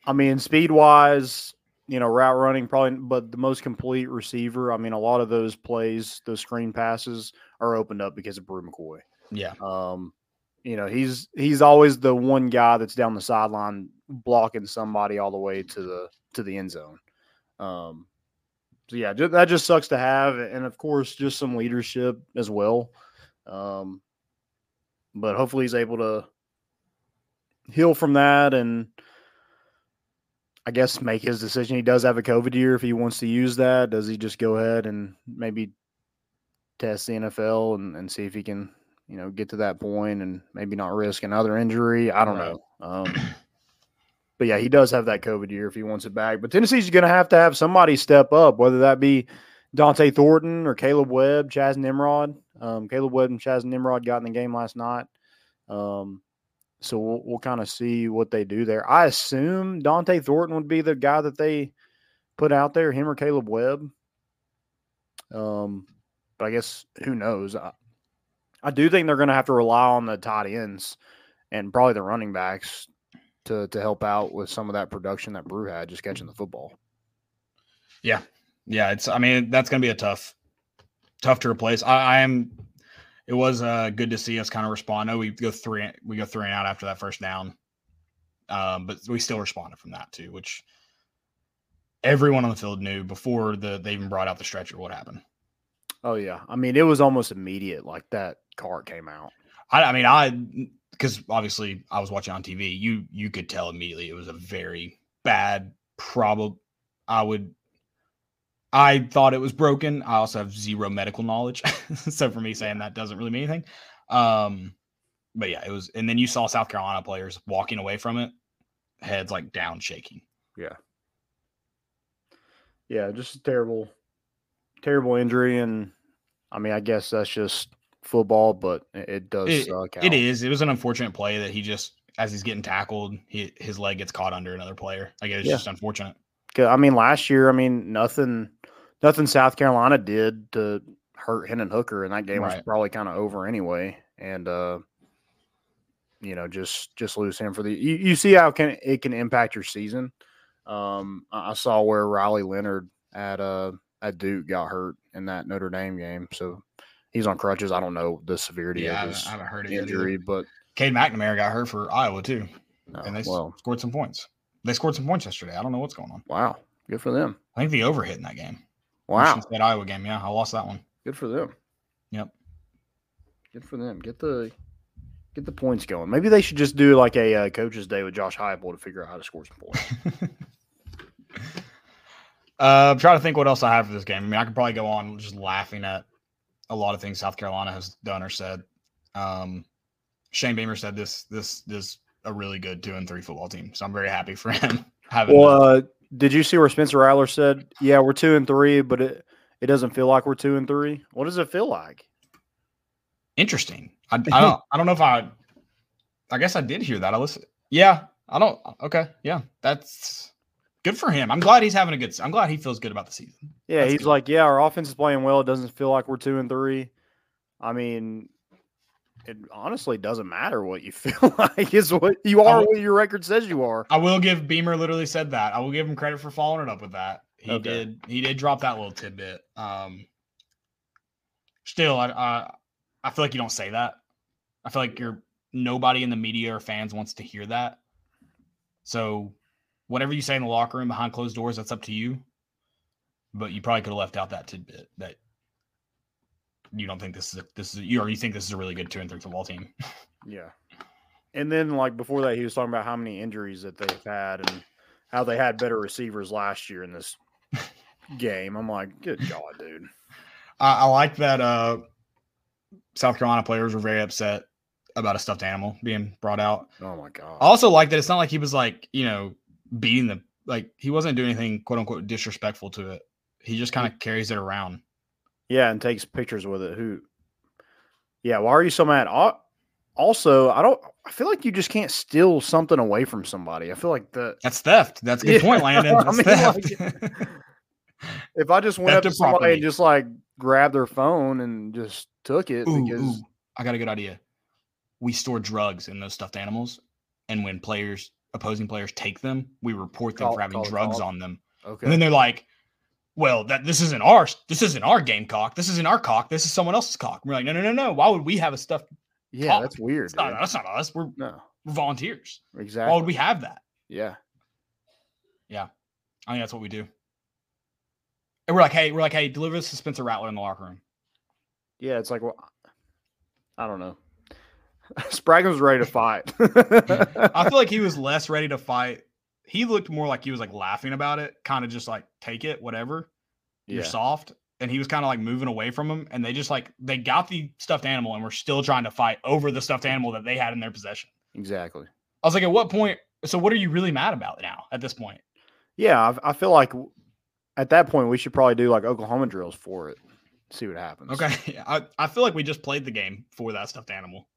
I mean, speed wise, you know, route running, probably, but the most complete receiver. I mean, a lot of those plays, those screen passes are opened up because of Bru McCoy. Yeah, Um, you know, he's he's always the one guy that's down the sideline blocking somebody all the way to the to the end zone. Um, so yeah, that just sucks to have, and of course, just some leadership as well. Um, but hopefully, he's able to heal from that and. I guess make his decision. He does have a COVID year if he wants to use that. Does he just go ahead and maybe test the NFL and, and see if he can, you know, get to that point and maybe not risk another injury? I don't Right. know. Um, but yeah, he does have that COVID year if he wants it back. But Tennessee's going to have to have somebody step up, whether that be Dont'e Thornton or Caleb Webb, Chaz Nimrod. Um, Caleb Webb and Chaz Nimrod got in the game last night. Um, so we'll, we'll kind of see what they do there. I assume Dont'e Thornton would be the guy that they put out there, him or Caleb Webb. Um, but I guess who knows? I, I do think they're going to have to rely on the tight ends and probably the running backs to to help out with some of that production that Bru had just catching the football. Yeah, yeah. It's. I mean, that's going to be a tough, tough to replace. I, I am. It was uh, good to see us kind of respond. Know we go three. We go three and out after that first down, um, but we still responded from that too, which everyone on the field knew before the they even brought out the stretcher what happened. Oh yeah, I mean it was almost immediate. Like that card came out. I, I mean, I because obviously I was watching on TV. You you could tell immediately it was a very bad problem. I would. I thought it was broken. I also have zero medical knowledge, so for me saying that doesn't really mean anything. Um, but yeah, it was. And then you saw South Carolina players walking away from it, heads like down, shaking. Yeah. Yeah, just a terrible, terrible injury, and I mean, I guess that's just football, but it, does It- suck. It is. It was an unfortunate play that he just, as he's getting tackled, he, his leg gets caught under another player. Like it was Yeah. just unfortunate. I mean, last year, I mean, nothing, nothing South Carolina did to hurt Hendon Hooker, and that game was probably kind of over anyway. And uh, you know, just just lose him for the. You, you see how can it can impact your season. Um, I saw where Riley Leonard at uh at Duke got hurt in that Notre Dame game, so he's on crutches. I don't know the severity Yeah, of his I haven't heard it either. injury, but Cade McNamara got hurt for Iowa too, uh, and they well, scored some points. They scored some points yesterday. I don't know what's going on. wow, good for them. I think the over hit in that game. Wow, State Iowa game. Yeah, I lost that one. good for them. Yep. Good for them. Get the get the points going. Maybe they should just do like a uh, coaches day with Josh Heupel to figure out how to score some points. Uh, I'm trying to think what else I have for this game. I mean, I could probably go on just laughing at a lot of things South Carolina has done or said. Um, Shane Beamer said this this this a really good two and three football team, so I'm very happy for him having. well, uh, did you see where Spencer Rattler said, "Yeah, we're two and three, but it it doesn't feel like we're two and three. What does it feel like? interesting. I, I don't I don't know if I. I guess I did hear that. I listen. Yeah, I don't. Okay, yeah, that's good for him. I'm glad he's having a good. I'm glad he feels good about the season. Yeah, That's he's good. like, yeah, our offense is playing well. It doesn't feel like we're two and three. I mean, it honestly doesn't matter what you feel like. Is what you are. will- What your record says you are. I will give Beamer literally said that. I will give him credit for following it up with that. He Okay. did. He did drop that little tidbit. Um, still, I, I I feel like you don't say that. I feel like you're nobody in the media or fans wants to hear that. So, whatever you say in the locker room behind closed doors, that's up to you. But you probably could have left out that tidbit that you don't think this is a, this is you or you think this is a really good two and three football team. Yeah. And then like before that, he was talking about how many injuries that they've had and how they had better receivers last year in this game. I'm like, good God, dude. I, I like that uh, South Carolina players were very upset about a stuffed animal being brought out. Oh my God. I also like that it's not like he was like, you know, beating the like he wasn't doing anything quote unquote disrespectful to it. He just kind of carries it around. Yeah, and takes pictures with it. Who? Yeah. Why are you so mad? Also, I don't. I feel like you just can't steal something away from somebody. I feel like the That's theft. That's a good Yeah, point, Landon. I mean, theft. if I just went Theft up to somebody property. and just like grabbed their phone and just took it Ooh, because ooh, I got a good idea. We store drugs in those stuffed animals, and when players, opposing players, take them, we report them Call- for having drugs on them. okay, And then they're like, "Well, that this isn't our this isn't our game cock. This isn't our cock. This is someone else's cock." We're like, "No, no, no, no. Why would we have a stuffed? yeah, cock. that's weird. It's not, that's not us. We're, No, we're volunteers. exactly. Why would we have that? Yeah. Yeah, I think that's what we do." And we're like, "Hey, we're like, hey, deliver this to Spencer Rattler in the locker room." yeah. It's like, well, I don't know. Sprague was ready to fight. I feel like he was less ready to fight. He looked more like he was like laughing about it, kind of just like take it, whatever. You're soft. And he was kind of like moving away from him. And they just like they got the stuffed animal and were still trying to fight over the stuffed animal that they had in their possession. exactly. I was like, at what point? So what are you really mad about now at this point? Yeah, I, I feel like at that point we should probably do like Oklahoma drills for it. See what happens. Okay. I, I feel like we just played the game for that stuffed animal.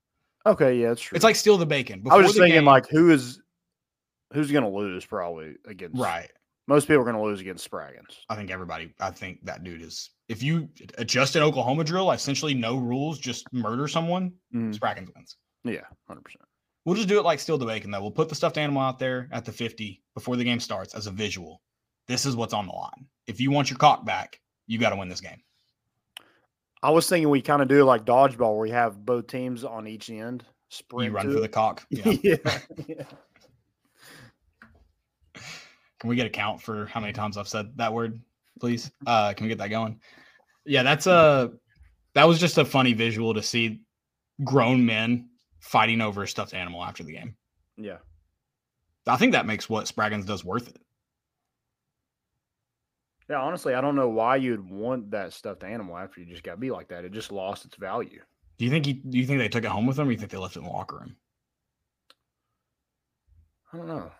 Okay. Yeah, that's true. It's like steal the bacon. I was just thinking game- like who is who's gonna lose probably against right. Most people are going to lose against Spraggins. I think everybody. I think that dude is. If you adjust an Oklahoma drill, essentially no rules, just murder someone. Mhm. Spraggins wins. Yeah, hundred percent. We'll just do it like Steal the Bacon, though. We'll put the stuffed animal out there at the 50 before the game starts as a visual. This is what's on the line. If you want your cock back, you got to win this game. I was thinking we kind of do like dodgeball, where we have both teams on each end. Sprint you run to for it. the cock. Yeah. yeah. yeah. Can we get a count for how many times I've said that word, please? Uh, can we get that going? Yeah, that's a that was just a funny visual to see grown men fighting over a stuffed animal after the game. Yeah. I think that makes what Spraggins does worth it. Yeah, honestly, I don't know why you'd want that stuffed animal after you just got beat like that. It just lost its value. Do you think he, do you think they took it home with them or you think they left it in the locker room? I don't know.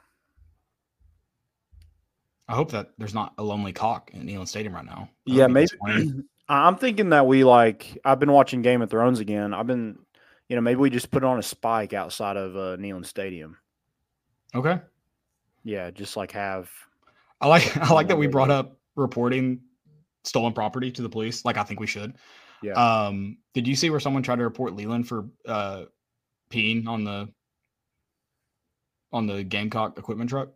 I hope that there's not a lonely cock in Neyland Stadium right now. That Yeah, maybe. I'm thinking that we like. I've been watching Game of Thrones again. I've been, you know, maybe we just put on a spike outside of uh, Neyland Stadium. Okay. Yeah, just like have. I like I like that we brought up reporting stolen property to the police. Like I think we should. Yeah. Um, did you see where someone tried to report Leland for uh peeing on the on the Gamecock equipment truck?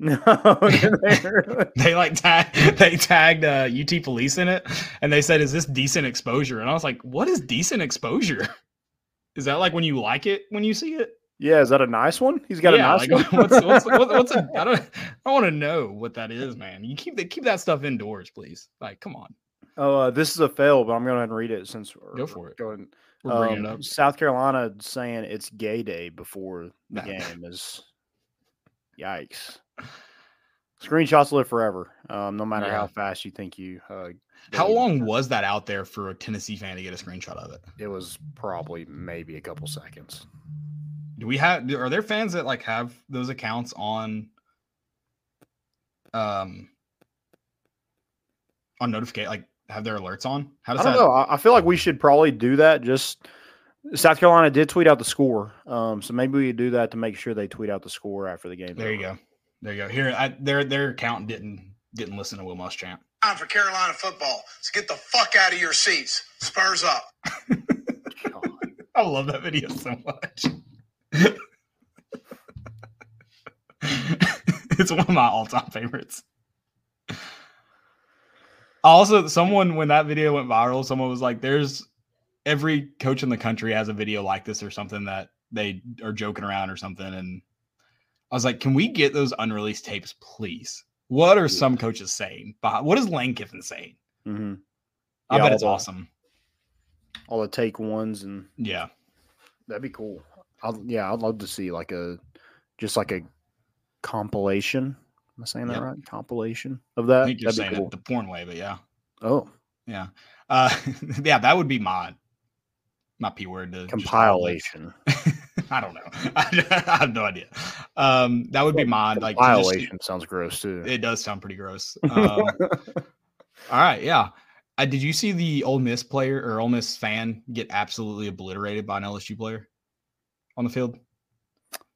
No, They like tag they tagged uh UT police in it and they said, Is this decent exposure? And I was like, What is decent exposure? Is that like when you like it when you see it? yeah, is that a nice one? He's got yeah, a nice like, one. what's what's what's, what's a, I don't I want to know what that is, man. You keep keep that stuff indoors, please. Like, come on, oh, uh, this is a fail, but I'm going to read it since we're Go for it. Going, um, it up. South Carolina saying it's gay day before the Nah. game is. Yikes! Screenshots live forever. Um, no matter how fast you think you. Uh, How long was that out there for a Tennessee fan to get a screenshot of it? It was probably maybe a couple seconds. Do we have? Are there fans that like have those accounts on? Um. On notification, like have their alerts on. How does I don't that? know. I, I feel like we should probably do that. Just South Carolina did tweet out the score, um, so maybe we do that to make sure they tweet out the score after the game. There you go. There you go. Here, I, their their account didn't didn't listen to Will Muschamp. Time for Carolina football. Let's get the fuck out of your seats. Spurs up. I love that video so much. it's one of my all-time favorites. Also, someone when that video went viral, someone was like, "There's every coach in the country has a video like this or something that they are joking around or something." And I was like, "Can we get those unreleased tapes, please? What are some coaches saying? What is Lane Kiffin saying? hmm I Yeah, bet it's the- awesome. All the take ones and Yeah, that'd be cool. I'll, yeah, I'd love to see like a just like a compilation. Am I saying that Yep. right? Compilation of that. I think you're That'd saying cool. it the porn way, but yeah." Oh, Yeah. Uh yeah, that would be my my P word to compilation. I don't know. I have no idea. Um that would be mine. Like to just- sounds gross too. it does sound pretty gross. Um, all right, yeah. Uh, did you see the Ole Miss player or Ole Miss fan get absolutely obliterated by an LSU player on the field?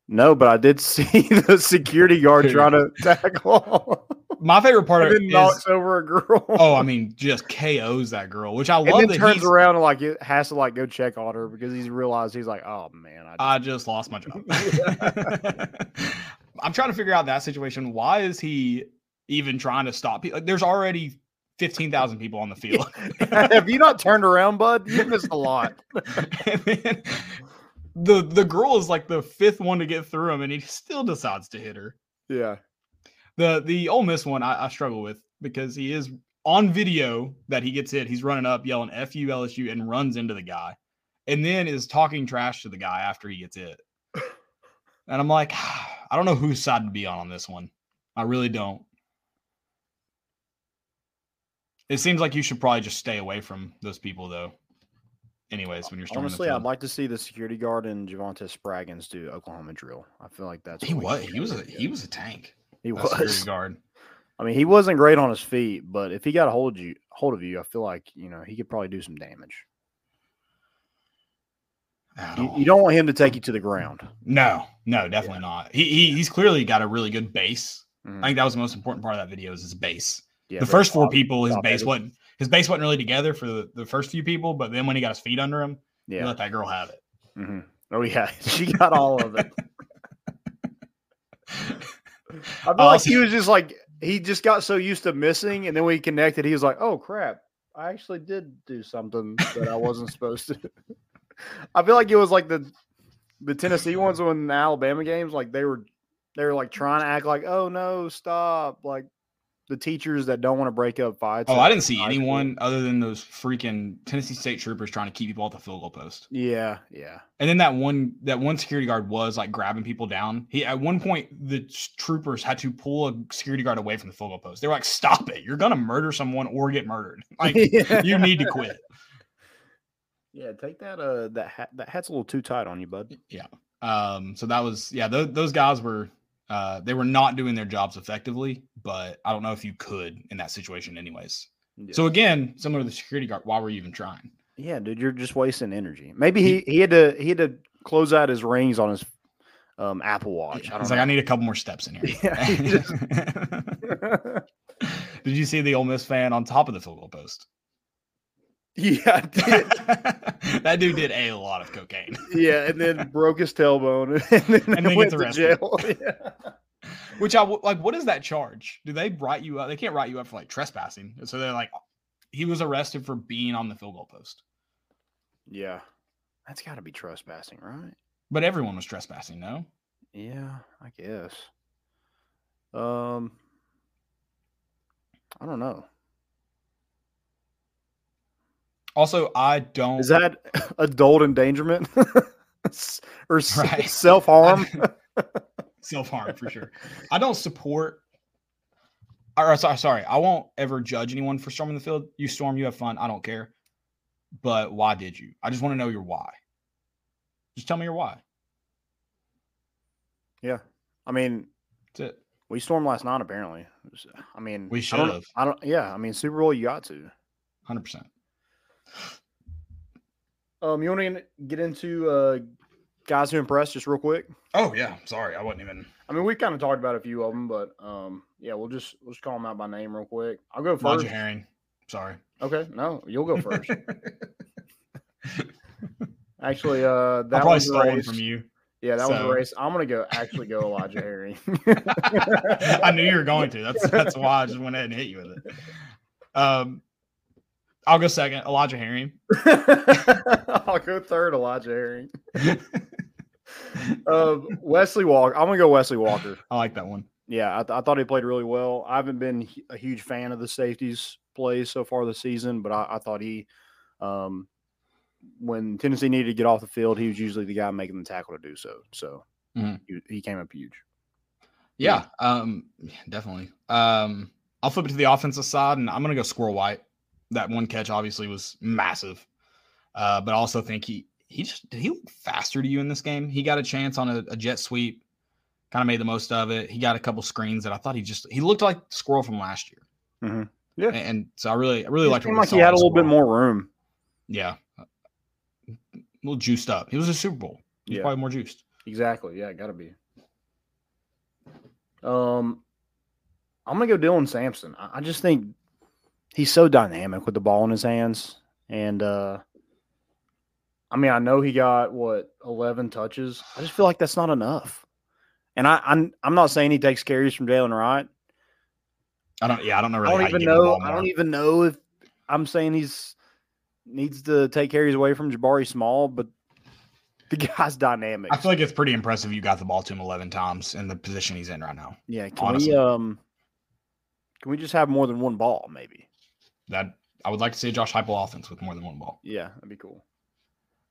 No, but I did see the security guard trying to tackle. My favorite part of then it knocks is over a girl. oh, I mean, just KOs that girl, which I and love then that turns around and like it has to like go check on her because he's realized he's like, oh man, I just, I just lost my job. I'm trying to figure out that situation. Why is he even trying to stop people? Like, there's already 15,000 people on the field. have you not turned around, bud? You missed a lot. and then the the girl is like the fifth one to get through him, and he still decides to hit her. Yeah. The the Ole Miss one I, I struggle with because he is on video that he gets hit. He's running up yelling "F you LSU" and runs into the guy, and then is talking trash to the guy after he gets hit. And I'm like, I don't know whose side to be on on this one. I really don't. It seems like you should probably just stay away from those people, though. Anyways, when you're storming Honestly, I'd like to see the security guard and Javontez Spraggins do Oklahoma drill. I feel like that's he what was he was a he was a tank. he that security was. guard. I mean, he wasn't great on his feet, but if he got a hold of you, hold of you, I feel like you know he could probably do some damage. You, don't- you don't want him to take you to the ground. No, no, definitely not. He, he he's clearly got a really good base Mhm. I think that was the most important part of that video is his base. Yeah, the first four top- people, his base heavy. His base wasn't really together for the, the first few people, but then when he got his feet under him, he let that girl have it. hmm Oh yeah, she got all of it. I feel like he was just like he just got so used to missing, and then when he connected, he was like, "Oh crap, I actually did do something that I wasn't supposed to." I feel like it was like the the Tennessee ones when the Alabama games, like they were they were like trying to act like, "Oh no, stop!" Like the teachers that don't want to break up fights. Oh, in I didn't see high school. anyone other than those freaking Tennessee State troopers trying to keep people at the field goal post. Yeah, yeah, And then that one that one security guard was like grabbing people down. He at one point the troopers had to pull a security guard away from the field goal post. They were like, "Stop it! You're gonna murder someone or get murdered. Like you need to quit." yeah. Take that. Uh, that hat. That hat's a little too tight on you, bud. Yeah. Um. So that was yeah. Those those guys were uh they were not doing their jobs effectively, but I don't know if you could in that situation, anyways. So again, similar to the security guard, why were you even trying? Yeah, dude, you're just wasting energy. Maybe he, he had to he had to close out his rings on his um Apple Watch. I He's don't like, I need a couple more steps in here. Yeah, he just- Did you see the Ole Miss fan on top of the field goal post? Yeah, that dude did a lot of cocaine. yeah, and then broke his tailbone and then, And then went to jail. Yeah. Which I like. What is that charge? Do they write you up? They can't write you up for like trespassing. So they're like, he was arrested for being on the field goal post. yeah, that's got to be trespassing, right? But everyone was trespassing. No. Yeah, I guess. Um, I don't know. Also, I don't. Is that adult endangerment or Right. self harm? self harm for sure. I don't support. Or uh, sorry, uh, sorry, I won't ever judge anyone for storming the field. You storm, you have fun. I don't care. But why did you? I just want to know your why. Just tell me your why. yeah, I mean, That's it. We stormed last night. Apparently, I mean, We I don't- should've. I don't. Yeah, I mean, Super Bowl, you got to. Hundred percent. Um, you want to get into uh, guys who impressed just real quick? Oh yeah. Sorry, I wasn't even. I mean, we kind of talked about a few of them, but um, yeah, we'll just we'll just call them out by name real quick. I'll go first. Roger Herring. Sorry. Okay, no, you'll go first. Actually, uh, I that probably was stole one from you. Yeah, that was so- a race. I'm gonna go. Actually, go Elijah Herring. I knew you were going to. That's that's why I just went ahead and hit you with it. Um, I'll go second. Elijah Herring. I'll go third. Elijah Herring. Um, Wesley Walker. I'm gonna go Wesley Walker. I like that one. Yeah, I, th- I thought he played really well. I haven't been a huge fan of the safeties plays so far this season, but I, I thought he, um, when Tennessee needed to get off the field, he was usually the guy making the tackle to do so. So Mhm. he, he came up huge. Yeah, um, definitely. Um, I'll flip it to the offensive side, and I'm gonna go Squirrel White. That one catch obviously was massive, uh, but I also think he he just did he look faster to you in this game. He got a chance on a, a jet sweep, kind of made the most of it. He got a couple screens that I thought he just he looked like Squirrel from last year. Mhm. Yeah. and, and so I really I really It liked seemed like he had a little bit more room. Yeah, a little juiced up. He was a Super Bowl. He's Yeah. probably more juiced. Exactly. Yeah, got to be. Um, I'm gonna go Dylan Sampson. I, I just think he's so dynamic with the ball in his hands, and uh, I mean, I know he got what 11 touches. I just feel like that's not enough. And I, I'm I'm not saying he takes carries from Jaylen Wright. I don't. Yeah, I don't know. I don't even give him the know. I don't even know if I'm saying he's needs to take carries away from Jabari Small, but the guy's dynamic. I feel like it's pretty impressive. You got the ball to him 11 times in the position he's in right now. Yeah, can honestly. we um can we just have more than one ball, maybe? That I would like to see a Josh Heupel offense with more than one ball. Yeah, that'd be cool.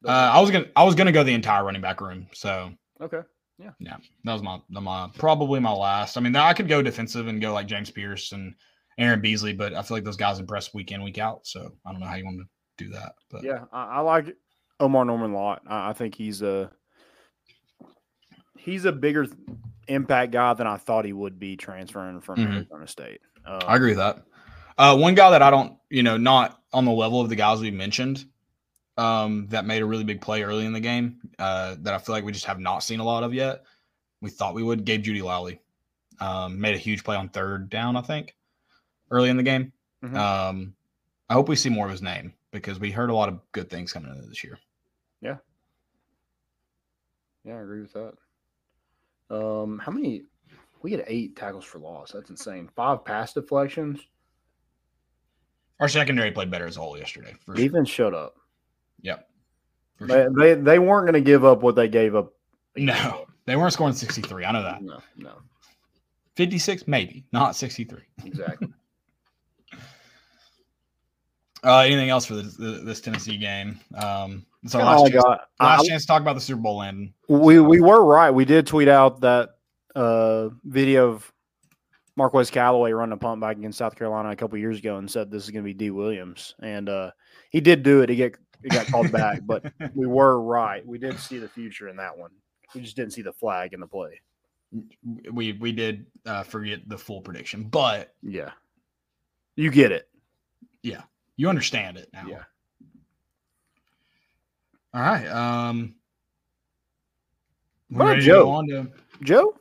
Uh, I was gonna I was gonna go the entire running back room. So Okay. yeah, yeah, that was my the- my probably my last. I mean, I could go defensive and go like James Pearce and Aaron Beasley, but I feel like those guys impress week in week out. So I don't know how you want to do that. But Yeah, I, I like Omar Norman a lot. I, I think he's a he's a bigger impact guy than I thought he would be transferring from Mhm. Arizona State. Uh, I agree with that. Uh, one guy that I don't, you know, not on the level of the guys we mentioned, um, that made a really big play early in the game, uh, that I feel like we just have not seen a lot of yet. We thought we would. Gabe Jeudy-Lally. Um, made a huge play on third down, I think, early in the game. Mhm. Um, I hope we see more of his name because we heard a lot of good things coming into this year. Yeah. Yeah, I agree with that. Um, how many? We had eight tackles for loss. That's insane. Five pass deflections. Our secondary played better as a whole yesterday. For sure. Defense shut up. Yep. They, sure. they they weren't going to give up what they gave up. No, they weren't scoring 63. I know that. no, no, 56, maybe, not 63. exactly. Uh, anything else for this, this Tennessee game? Um, it's our last, I chance, got. I- last chance to talk about the Super Bowl landing. We we were right. We did tweet out that uh, video of Marquez Callaway running a punt back against South Carolina a couple years ago and said this is going to be Dee Williams, and uh, he did do it. He get he got called back, but we were right. We did see the future in that one. We just didn't see the flag in the play. we we did uh, forget the full prediction, but Yeah, you get it. Yeah, you understand it now. Yeah. All right. Um, What about Joe? to Joe.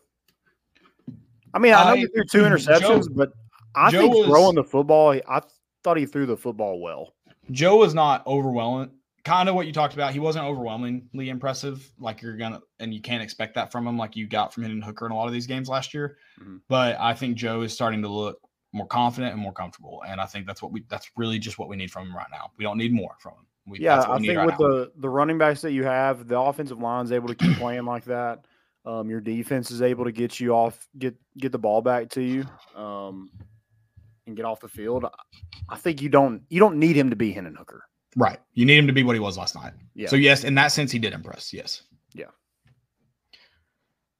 I mean, I know you threw two interceptions, Joe- but I Joe think was- throwing the football, I thought he threw the football well. Joe was not overwhelming. Kind of what you talked about. He wasn't overwhelmingly impressive. Like you're gonna, and you can't expect that from him, like you got from Hendon Hooker in a lot of these games last year. Mhm. But I think Joe is starting to look more confident and more comfortable, and I think that's what we. That's really just what we need from him right now. We don't need more from him. We, Yeah, I think right with now. the the running backs that you have, the offensive line's able to keep playing like that. Um, your defense is able to get you off, get get the ball back to you, um, and get off the field. I think you don't you don't need him to be Hendon Hooker. right. You need him to be what he was last night. Yeah. So yes, in that sense, he did impress. Yes. Yeah.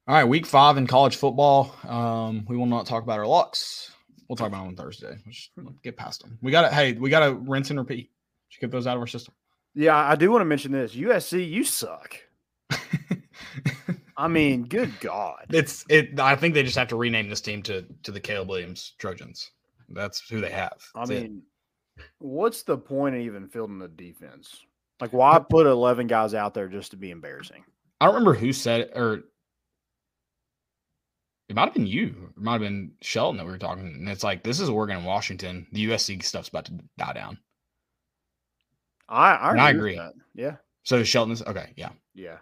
All right, week five in college football. Um, we will not talk about our locks. We'll talk about it on Thursday. Let's get past them. We got to. Hey, we got to rinse and repeat. Just get those out of our system. Yeah, I do want to mention this. USC, you suck. I mean, good God. it's it. I think they just have to rename this team to to the Caleb Williams Trojans. That's who they have. I That's it. mean, what's the point of even fielding the defense? Like, why put eleven guys out there just to be embarrassing? I don't remember who said it, or it might have been you. It might have been Shelton that we were talking. And it's like this is Oregon and Washington. The USC stuff's about to die down. I I agree. I with agree. that. Yeah, So Shelton's okay. Yeah, yeah.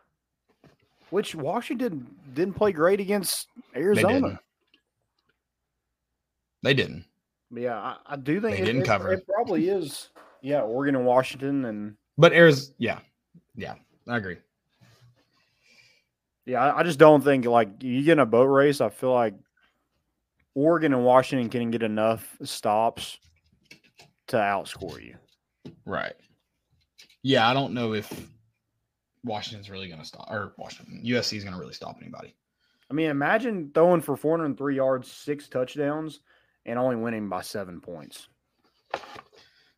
Which Washington didn't play great against they Arizona. didn't. They didn't. Yeah, I, I do think They it, didn't it- cover. It probably is. Yeah, Oregon and Washington, and But Arizona, yeah, yeah, I agree. yeah, I, I just don't think like you get in a boat race. I feel like Oregon and Washington can get enough stops to outscore you. Right. Yeah, I don't know if Washington's really going to stop, or Washington USC is going to really stop anybody. I mean, imagine throwing for 403 yards, six touchdowns, and only winning by seven points.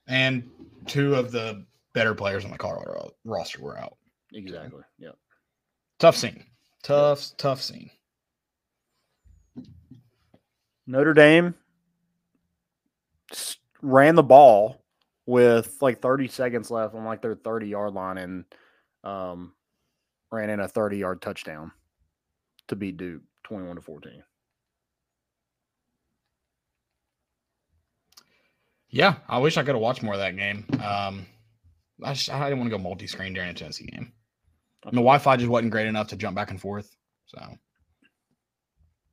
And two of the better players on the Colorado roster were out. Exactly. Yeah. Tough scene. Tough, tough scene. Notre Dame ran the ball with like 30 seconds left on like their 30 yard line and um, ran in a 30 yard touchdown to beat Duke 21 to 14. Yeah, I wish I could have watched more of that game. Um, I just I didn't want to go multi-screen during a Tennessee game. And the Wi-Fi just wasn't great enough to jump back and forth. So,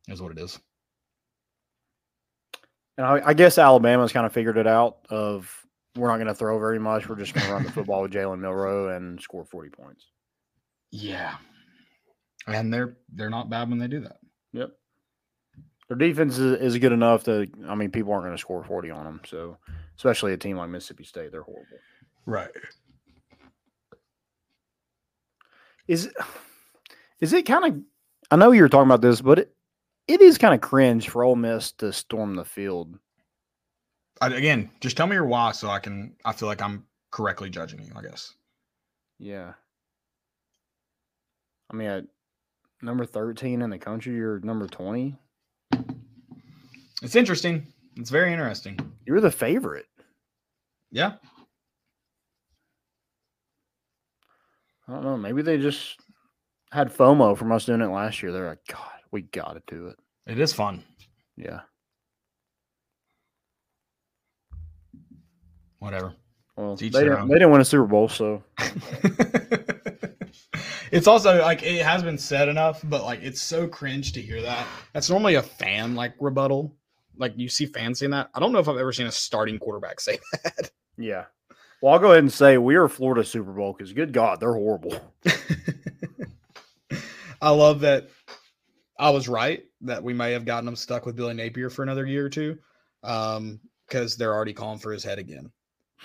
is what it is. And I, I guess Alabama's kind of figured it out of we're not going to throw very much. We're just going to run the football with Jalen Milroe and score 40 points. Yeah, and they're they're not bad when they do that. Yep. Their defense is, is good enough that I mean, people aren't going to score 40 on them. So, especially a team like Mississippi State, they're horrible. Right. Is is it kind of? I know you were talking about this, but it, it is kind of cringe for Ole Miss to storm the field. I, again, just tell me your why so I can. I feel like I'm correctly judging you. I guess. Yeah. I mean, at number thirteen in the country, you're number twenty. It's interesting. It's very interesting. You're the favorite. Yeah. I don't know. Maybe they just had FOMO from us doing it last year. They're like, God, we got to do it. It is fun. Yeah. Whatever. Well, they didn't, they didn't win a Super Bowl, so it's also like it has been said enough, but like it's so cringe to hear that. That's normally a fan like rebuttal. Like you see fans saying that. I don't know if I've ever seen a starting quarterback say that. yeah. Well, I'll go ahead and say we are Florida Super Bowl because good God, they're horrible. I love that I was right that we may have gotten him stuck with Billy Napier for another year or two. Um, because they're already calling for his head again.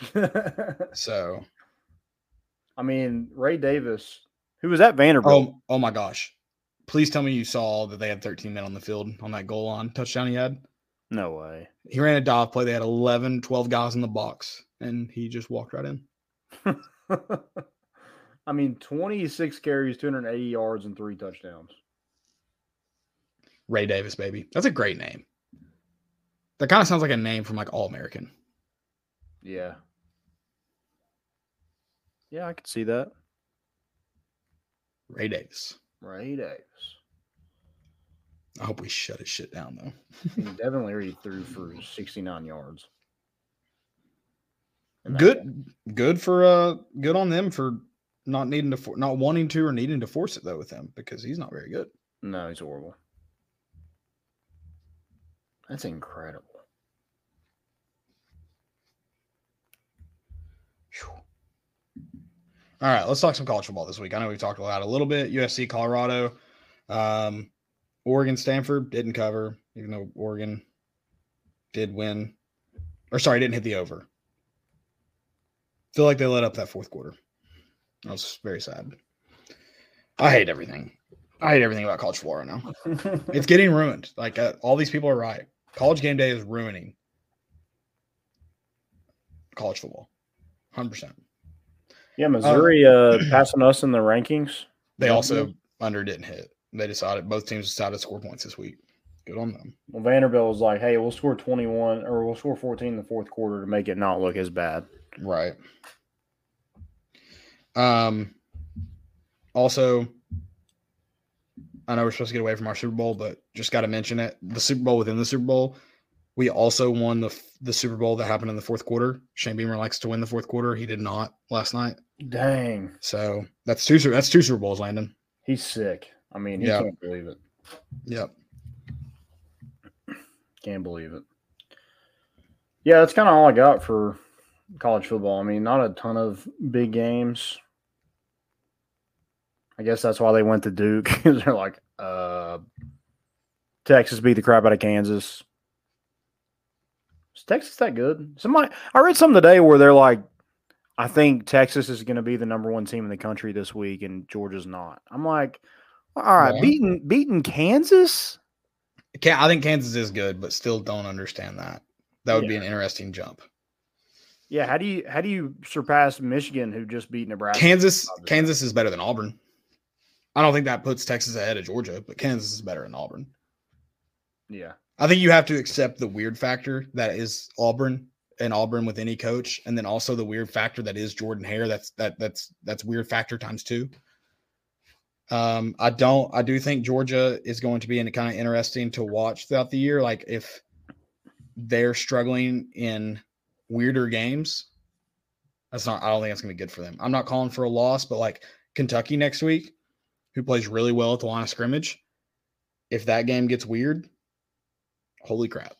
So I mean, Ray Davis, who was at Vanderbilt. oh oh my gosh. Please tell me you saw that they had 13 men on the field on that goal line touchdown he had. No way. He ran a dive play. They had 11, 12 guys in the box, and he just walked right in. I mean, 26 carries, 280 yards, and three touchdowns. Ray Davis, baby. That's a great name. That kind of sounds like a name from like All American. Yeah. Yeah, I could see that. Ray Davis. Ray Davis. I hope we shut his shit down though. Devin Leary threw for 69 yards. that game. Good, good for uh, good on them for not needing to, for, not wanting to or needing to force it though with him because he's not very good. No, he's horrible. That's incredible. All right, let's talk some college football this week. I know we've talked about it a little bit. USC, Colorado, um, Oregon, Stanford didn't cover, even though Oregon did win. Or sorry, didn't hit the over. Feel like they let up that fourth quarter. I was very sad. I hate everything. I hate everything about college football right now. It's getting ruined. Like uh, all these people are right. College game day is ruining college football. Hundred percent. Yeah, Missouri uh, passing us in the rankings. They also under didn't hit. They decided both teams decided to score points this week. Good on them. Well, Vanderbilt was like, "Hey, we'll score 21 or we'll score 14 in the fourth quarter to make it not look as bad." Right. Um also I know we're supposed to get away from our Super Bowl, but just got to mention it. The Super Bowl within the Super Bowl, we also won the the Super Bowl that happened in the fourth quarter. Shane Beamer likes to win the fourth quarter. He did not last night. Dang, So that's two Super- that's two Super Bowls, Landon. he's sick. I mean, he Yeah. can't believe it. Yep. Can't believe it. Yeah, that's kind of all I got for college football. I mean, not a ton of big games. I guess that's why they went to Duke they're like, uh, Texas beat the crap out of Kansas. Is Texas that good? Somebody, I read something today where they're like, I think Texas is going to be the number one team in the country this week, and Georgia's not. I'm like, all right, Yeah. beating beating Kansas. I think Kansas is good, but still don't understand that. That would be an interesting jump. Yeah, how do you how do you surpass Michigan who just beat Nebraska? Kansas, Kansas is better than Auburn. I don't think that puts Texas ahead of Georgia, but Kansas is better than Auburn. Yeah, I think you have to accept the weird factor that is Auburn and Auburn with any coach, and then also the weird factor that is Jordan Hare. That's that that's that's weird factor times two. Um, I don't. I do think Georgia is going to be in kind of interesting to watch throughout the year. Like if they're struggling in weirder games, that's not. I don't think that's going to be good for them. I'm not calling for a loss, but like Kentucky next week, who plays really well at the line of scrimmage, if that game gets weird, holy crap.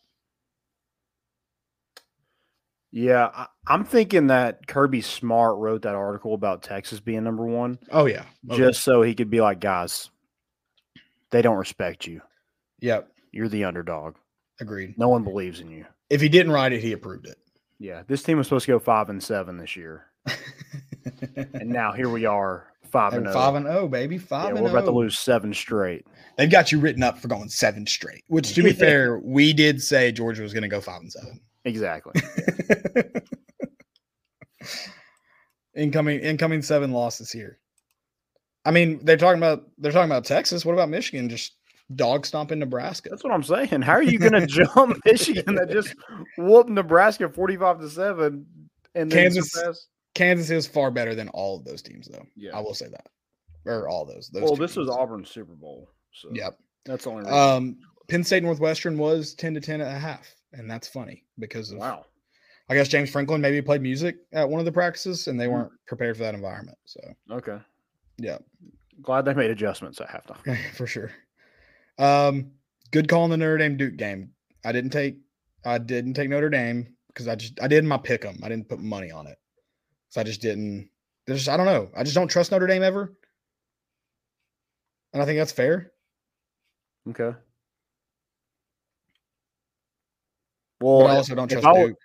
yeah. I, I'm thinking that Kirby Smart wrote that article about Texas being number one Oh yeah. Okay. just so he could be like, guys, they don't respect you. yep. You're the underdog. Agreed. No one believes in you. If he didn't write it, he approved it. Yeah, this team was supposed to go five and seven this year, and now here we are, five and And oh. five and oh, baby. Five Yeah, and we're about to oh. lose seven straight. They've got you written up for going seven straight. Which, to be fair, we did say Georgia was going to go five and seven. Exactly. incoming, incoming seven losses here. I mean, they're talking about they're talking about Texas. What about Michigan? Just dog stomping Nebraska. That's what I'm saying. How are you going to jump Michigan that just whooped Nebraska 45 to 7 and then Kansas- surpass- Kansas is far better than all of those teams, though. Yeah. I will say that, or all those. those Well, this was teams. Auburn's Super Bowl. So Yep. that's the only reason. Um, Penn State Northwestern was 10 to 10 at a half. And that's funny because of, Wow. I guess James Franklin maybe played music at one of the practices and they Mm. weren't prepared for that environment. So, Okay. yeah, Glad they made adjustments at halftime. for sure. Um, good call in the Notre Dame Duke game. I didn't take, I didn't take Notre Dame because I just, I did my pick 'em. I didn't put money on it. So I just didn't, there's, I don't know. I just don't trust Notre Dame ever. And I think that's fair. Okay. But Well, I also don't trust I Duke.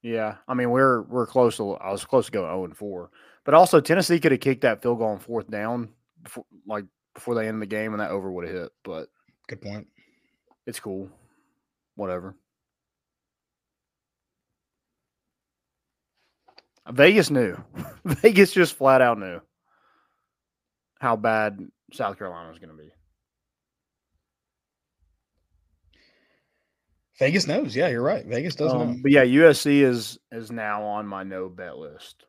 Yeah, I mean we're we're close to. I was close to going zero and four, but also Tennessee could have kicked that field goal on fourth down, before, like before they ended the game, and that over would have hit. But Good point. it's cool, whatever. Vegas knew. Vegas just flat out knew how bad South Carolina was going to be. Vegas knows. Yeah, you're right. Vegas does know. Um, but yeah, USC is is now on my no bet list.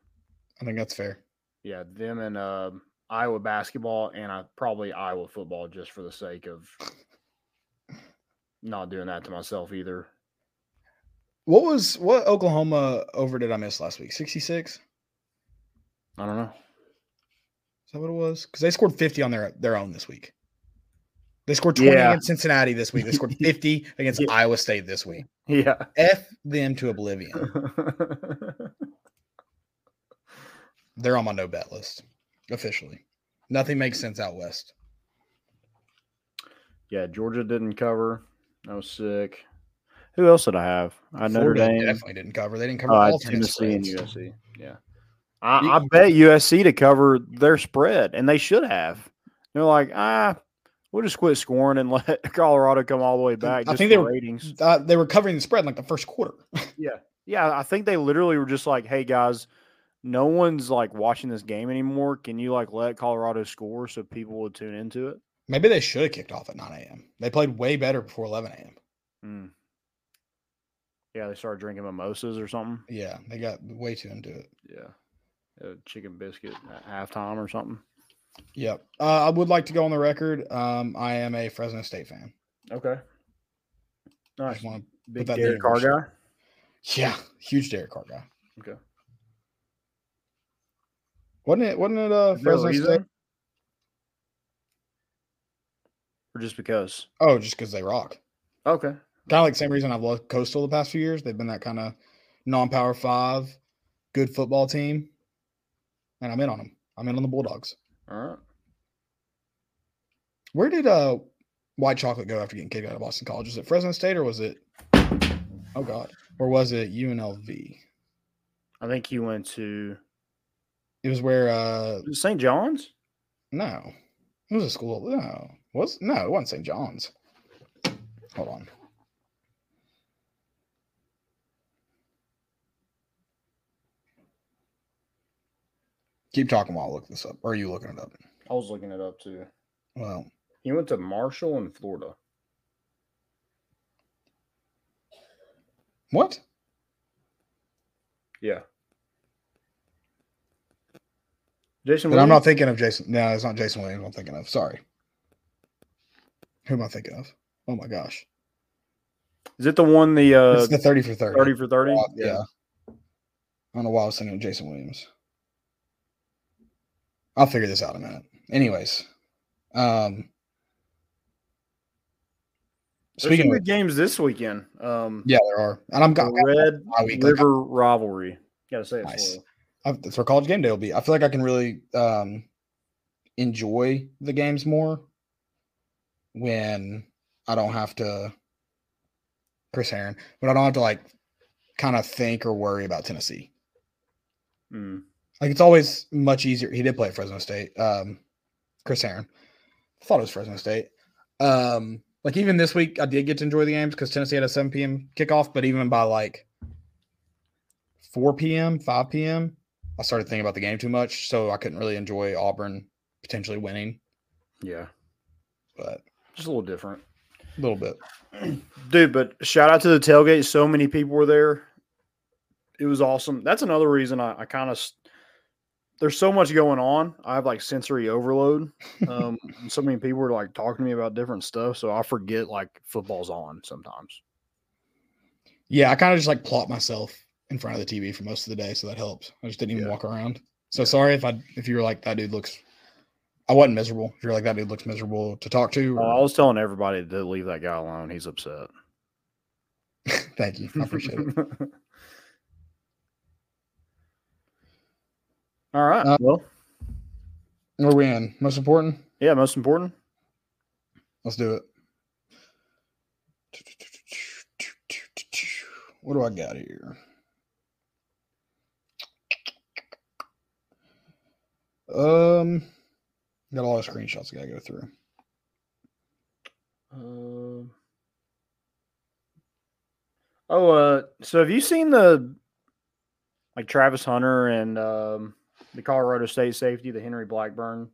I think that's fair. Yeah, them and uh, Iowa basketball, and I probably Iowa football just for the sake of not doing that to myself either. What was what Oklahoma over did I miss last week? 66? I don't know. Is that what it was? Because they scored 50 on their their own this week. They scored 20 Yeah. against Cincinnati this week. They scored 50 against Yeah. Iowa State this week. Yeah. F them to oblivion. They're on my no bet list officially. Nothing makes sense out west. yeah, Georgia didn't cover. I was sick. Who else did I have? I had Notre Florida Dame. definitely didn't cover. They didn't cover I all had 10 Tennessee and. USC. Yeah. I, I bet USC to cover their spread, and they should have. They're like, ah, we'll just quit scoring and let Colorado come all the way back. I Just think they were- ratings. Uh, they were covering the spread in like the first quarter. Yeah. Yeah. I think they literally were just like, hey, guys, no one's like watching this game anymore. Can you like let Colorado score so people would tune into it? Maybe they should have kicked off at 9 a.m. They played way better before 11 a.m. Mm. Yeah. They started drinking mimosas or something. Yeah, they got way too into it. Yeah. A chicken biscuit at halftime or something. Yep. Uh, I would like to go on the record. Um, I am a Fresno State fan. Okay. Nice. want Big that Derek Carr guy. yeah, huge Derek Carr guy. Okay. Wasn't it? Wasn't it? Uh, Is there a Fresno State? Or just because? Oh, just because they rock. Okay. Kind of like the same reason I've loved Coastal the past few years. They've been that kind of non-power five, good football team, and I'm in on them. I'm in on the Bulldogs. All right. Where did uh White Chocolate go after getting kicked out of Boston College? Was it Fresno State or was it? Oh God, or was it UNLV? I think he went to It was where uh St. John's. no, it was a school. No, was no, it wasn't St. John's. Hold on. Keep talking while I look this up. Or are you looking it up? I was looking it up too. Well, He went to Marshall in Florida. what? Yeah. Jason, Then I'm not thinking of Jason. No, it's not Jason Williams. I'm thinking of. Sorry. Who am I thinking of? Oh my gosh, Is it the one the uh it's the thirty for thirty. thirty for thirty? Uh, yeah. I don't know why I was thinking of Jason Williams. I'll figure this out in a minute. Anyways, um, speaking of, games this weekend. Um, yeah, there are, and I'm got Red bye week, like, River rivalry. Gotta say it Nice. slow. I've, that's where college game day will be. I feel like I can really um, enjoy the games more when I don't have to Chris Herren, but I don't have to like kind of think or worry about Tennessee. Mm. Like it's always much easier. He did play at Fresno State. Um, Chris Herren. I thought it was Fresno State. Um, like even this week, I did get to enjoy the games because Tennessee had a 7 p.m. kickoff. But even by like 4 p.m., 5 p.m., I started thinking about the game too much, so I couldn't really enjoy Auburn potentially winning. Yeah, But just a little different. a little bit. Dude, but shout out to the tailgate. So many people were there. It was awesome. That's another reason I, I kind of there's so much going on. I have like sensory overload. Um, so many people are like talking to me about different stuff, so I forget like football's on sometimes. Yeah, I kind of just like plot myself in front of the TV for most of the day, so that helps. I just didn't even Yeah. walk around. So sorry if I if you were like that dude looks. I wasn't miserable. If you're like that dude looks miserable to talk to. Uh, or- I was telling everybody to leave that guy alone. He's upset. Thank you. I appreciate it. All right. Uh, well, Where are we in? Most important? yeah, most important. Let's do it. What do I got here? Um, got a lot of screenshots I gotta go through. Um oh, uh, so have you seen the like Travis Hunter and um, the Colorado State safety, the Henry Blackburn?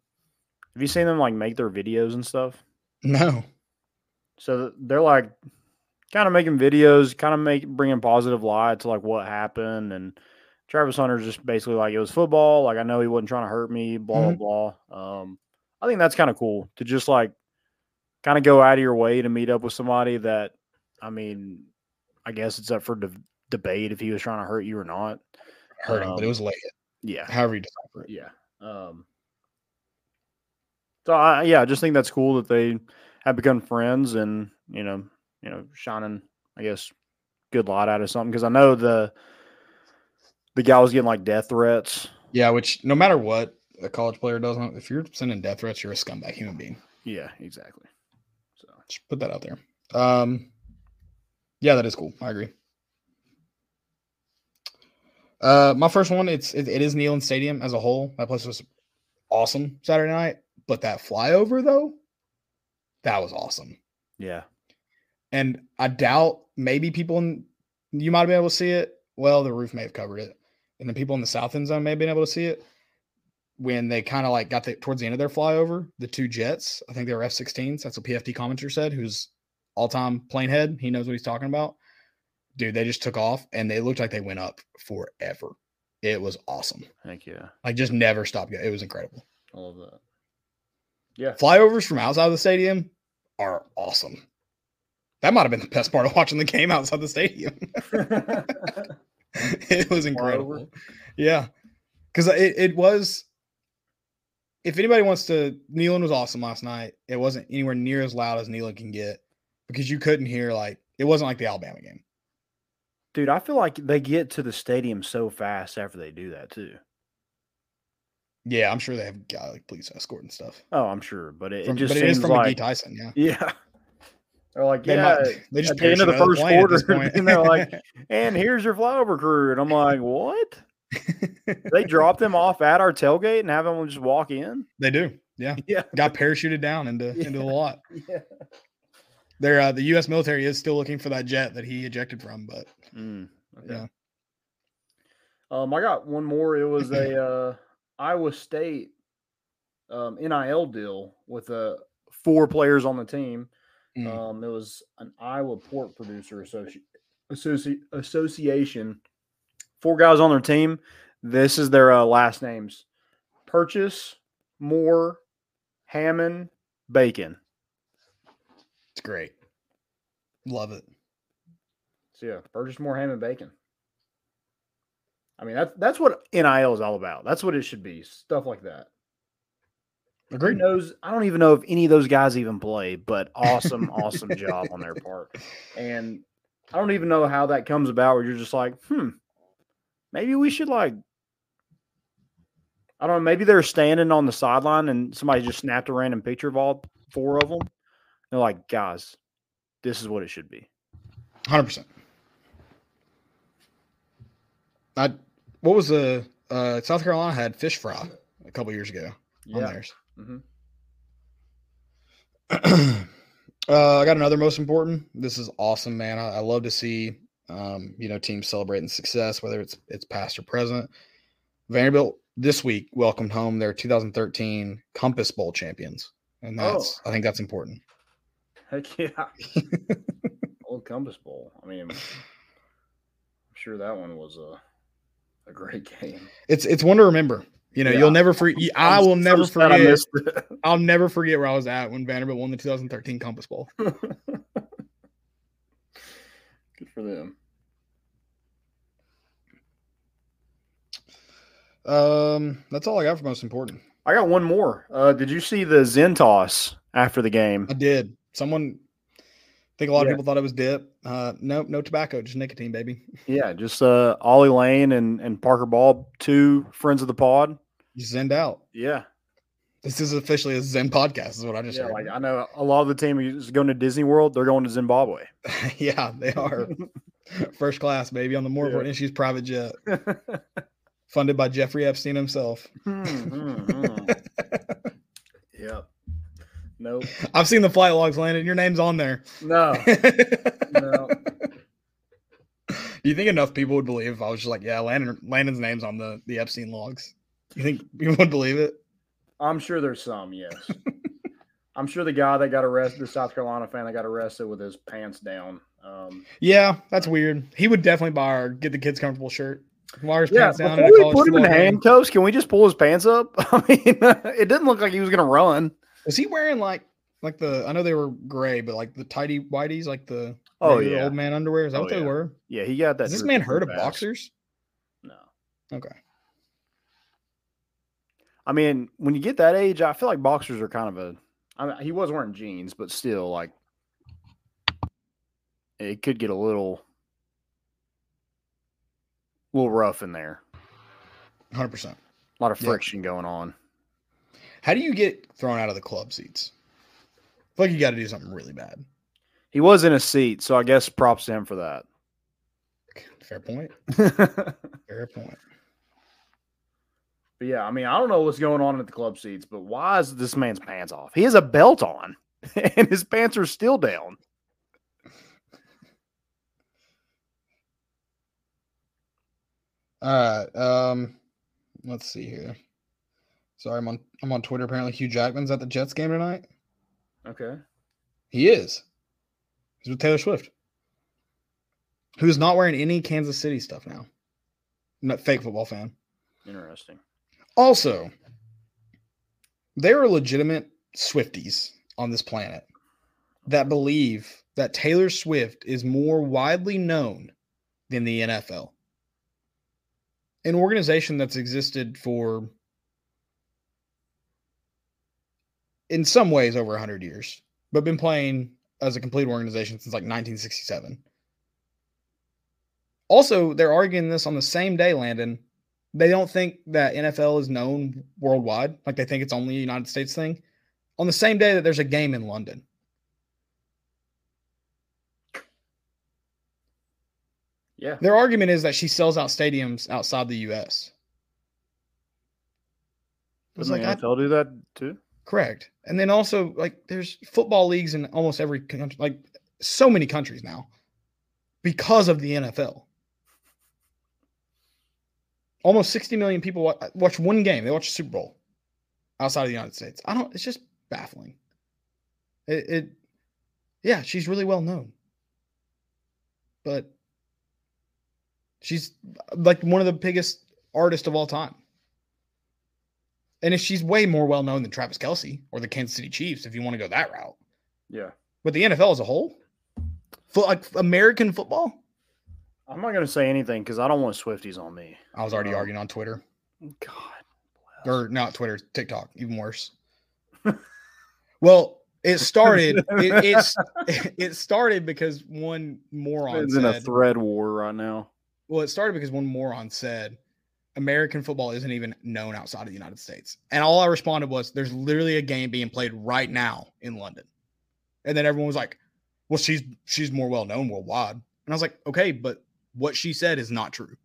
Have you seen them like make their videos and stuff? No. So they're like kind of making videos, kind of make bringing positive light to like what happened. And Travis Hunter's just basically like it was football. Like I know he wasn't trying to hurt me. Blah blah blah. Um, I think that's kind of cool to just like kind of go out of your way to meet up with somebody that, I mean, I guess it's up for de- debate if he was trying to hurt you or not. Hurt him, but it Um, was late. Yeah, However you decipher it. yeah. Um, so I yeah, I just think that's cool that they have become friends and you know, you know, shining, I guess, good light out of something because I know the the guy was getting like death threats. Yeah, which no matter what a college player doesn't, if you're sending death threats, you're a scumbag human being. Yeah, exactly. So Just put that out there. Um, yeah, that is cool. I agree. Uh, my first one, it's it, it is Neyland Stadium as a whole. That place was awesome Saturday night, but that flyover though, that was awesome. yeah, And I doubt maybe people in you might have been able to see it. Well, the roof may have covered it, and the people in the south end zone may have been able to see it when they kind of like got the, towards the end of their flyover. The two jets, I think they were F-16s. That's what PFT commenter said. Who's all-time plane head? He knows what he's talking about. Dude, they just took off and they looked like they went up forever. It was awesome. heck yeah, Like just never stopped. It was incredible. I love that. Yeah, Flyovers from outside of the stadium are awesome. That might have been the best part of watching the game outside the stadium. it was incredible. Yeah. Because it, it was, if anybody wants to, Neyland was awesome last night. It wasn't anywhere near as loud as Neyland can get because you couldn't hear, like, it wasn't like the Alabama game. Dude, I feel like they get to the stadium so fast after they do that too. Yeah, I'm sure they have got like police escort and stuff. Oh, I'm sure, but it, From, it just but it is from like McGhee Tyson. Yeah. yeah. They're like, They yeah, might- they just at the end of the first the plane at this quarter, and they're like, and here's your flyover crew. And I'm like, what? they drop them off at our tailgate and have them just walk in? they do. Yeah. Yeah. Got parachuted down into into the lot. Yeah. They're uh, the U.S. military is still looking for that jet that he ejected from, but Mm, okay. Yeah. Um, I got one more. It was a uh, Iowa State um, NIL deal with uh, four players on the team. Mm. Um, it was an Iowa pork producer associ- associ- association. Four guys on their team. This is their uh, last names: Purchase, Moore, Hammond, Bacon. It's great. Love it. So yeah, Purchase, more ham and Bacon. I mean that's that's what NIL is all about. That's what it should be. Stuff like that. Who Agreed. knows? I don't even know if any of those guys even play, but awesome, awesome job on their part. And I don't even know how that comes about where you're just like, hmm, maybe we should like I don't know, maybe they're standing on the sideline and somebody just snapped a random picture of all four of them. They're like, guys, this is what it should be. Hundred percent. I what was the uh, South Carolina had fish fry a couple years ago on theirs. Mm-hmm. uh, I got another most important. This is awesome, man. I, I love to see um, you know teams celebrating success, whether it's it's past or present. Vanderbilt this week welcomed home their 2013 Compass Bowl champions, and that's I think that's important. Heck yeah. Old Compass Bowl. I mean, I'm sure that one was a, a great game. It's it's one to remember. You know, Yeah. you'll never forget. I will never forget. I'll never forget where I was at when Vanderbilt won the 2013 Compass Bowl. Good for them. Um, that's all I got for most important. I got one more. Uh, did you see the Zen toss after the game? I did. Someone, I think a lot of people thought it was dip. Uh, nope, no tobacco, just nicotine, baby. Yeah, just uh, Ollie Lane and, and Parker Ball, two friends of the pod. You zenned out. Yeah, This is officially a Zen podcast, is what I just yeah. heard. Like I know a lot of the team is going to Disney World. They're going to Zimbabwe. yeah, they are first class, baby, on the more Yeah. important issues private jet, funded by Jeffrey Epstein himself. Hmm, hmm, hmm. Nope. I've seen the flight logs landed. Your name's on there. No. No. Do you think enough people would believe if I was just like, yeah, Landon, Landon's name's on the the Epstein logs? You think people would believe it? I'm sure there's some. Yes. I'm sure the guy that got arrested, the South Carolina fan that got arrested with his pants down. Um, Yeah, that's weird. He would definitely buy our get the kids comfortable shirt. Wires yeah, pants down before we put him in handcuffs, can we just pull his pants up? I mean, it didn't look like he was going to run. Was he wearing like like the? I know they were gray, but like the tidy whiteys, like the Oh, yeah. old man underwear. Is that Oh, what they yeah. were? Yeah, he got that. Has this man heard of boxers? No. Okay. I mean, when you get that age, I feel like boxers are kind of a. I mean, he was wearing jeans, but still, like, it could get a little, little rough in there. Hundred percent. A lot of Yeah. friction going on. How do you get thrown out of the club seats? I like you got to do something really bad. He was in a seat, so I guess props to him for that. Fair point. Fair point. But yeah, I mean, I don't know what's going on at the club seats, but why is this man's pants off? He has a belt on, and his pants are still down. All right. Um, let's see here. Sorry, I'm on I'm on Twitter. Apparently, Hugh Jackman's at the Jets game tonight. Okay. He is. He's with Taylor Swift, who's not wearing any Kansas City stuff now. Not fake football fan. Interesting. Also, there are legitimate Swifties on this planet that believe that Taylor Swift is more widely known than the NFL. An organization that's existed for, in some ways, over 100 years, but been playing as a complete organization since like 1967. Also, they're arguing this on the same day, Landon, they don't think that NFL is known worldwide. Like they think it's only a United States thing. On the same day that there's a game in London. Yeah. Their argument is that she sells out stadiums outside the US. Doesn't like the I, NFL do that too? Correct. And then also like there's football leagues in almost every country, like so many countries now because of the NFL. Almost 60 million people wa- watch one game. They watch the Super Bowl outside of the United States. I don't, it's just baffling. It, it yeah, she's really well known. But she's like one of the biggest artists of all time. And if she's way more well known than Travis Kelce or the Kansas City Chiefs, if you want to go that route. Yeah. But the NFL as a whole, Fo- like American football, I'm not going to say anything because I don't want Swifties on me. I was already Oh. arguing on Twitter God. or not Twitter, TikTok, even worse. well, it started. It, it's it started because one moron It's in a thread war right now. well, it started because one moron said American football isn't even known outside of the United States, and all I responded was, "There's literally a game being played right now in London," and then everyone was like, "Well, she's she's more well known worldwide," and I was like, "Okay, but what she said is not true.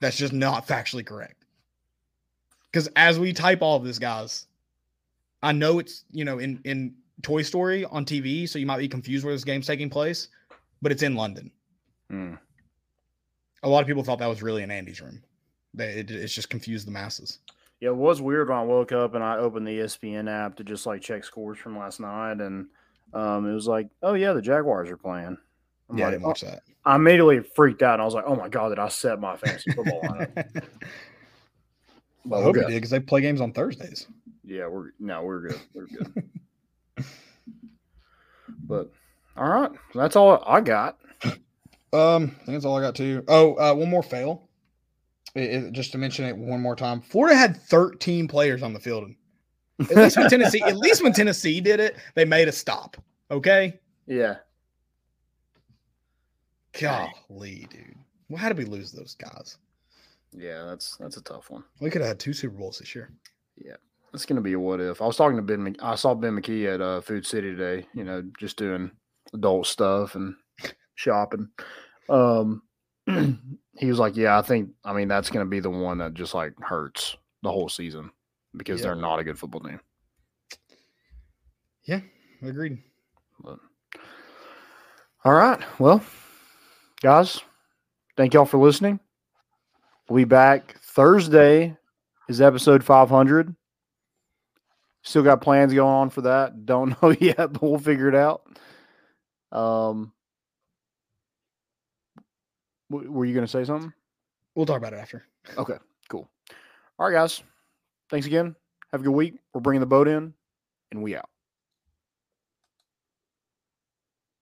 That's just not factually correct." Because as we type all of this, guys, I know it's you know in in Toy Story on TV, so you might be confused where this game's taking place, but it's in London. Hmm. A lot of people thought that was really in Andy's room. They, it, it's just confused the masses. Yeah, it was weird when I woke up and I opened the ESPN app to just like check scores from last night, and um, it was like, oh yeah, the Jaguars are playing. I'm yeah, I didn't watch that. I immediately freaked out and I was like, oh my god, did I set my fantasy football lineup? I hope we're you good. did because they play games on Thursdays. Yeah, we're no, we're good. We're good. but all right, that's all I got. Um, I think that's all I got too. Oh, uh, one more fail. It- it- just to mention it one more time, Florida had 13 players on the field. At least when Tennessee, at least when Tennessee did it, they made a stop. Okay, Yeah. golly, dude, well, how did we lose those guys? Yeah, that's that's a tough one. We could have had two Super Bowls this year. Yeah. It's gonna be a what if. I was talking to Ben. I saw Ben McKee at uh, Food City today. You know, just doing adult stuff and shopping. Um, he was like, "Yeah, I think. I mean, that's gonna be the one that just like hurts the whole season because Yeah. they're not a good football team." Yeah, agreed. But all right, well, guys, thank y'all for listening. We'll be back Thursday. Is episode five hundred. Still got plans going on for that. Don't know yet, but we'll figure it out. Um, w- were you going to say something? We'll talk about it after. Okay, cool. All right, guys. Thanks again. Have a good week. We're bringing the boat in, and we out.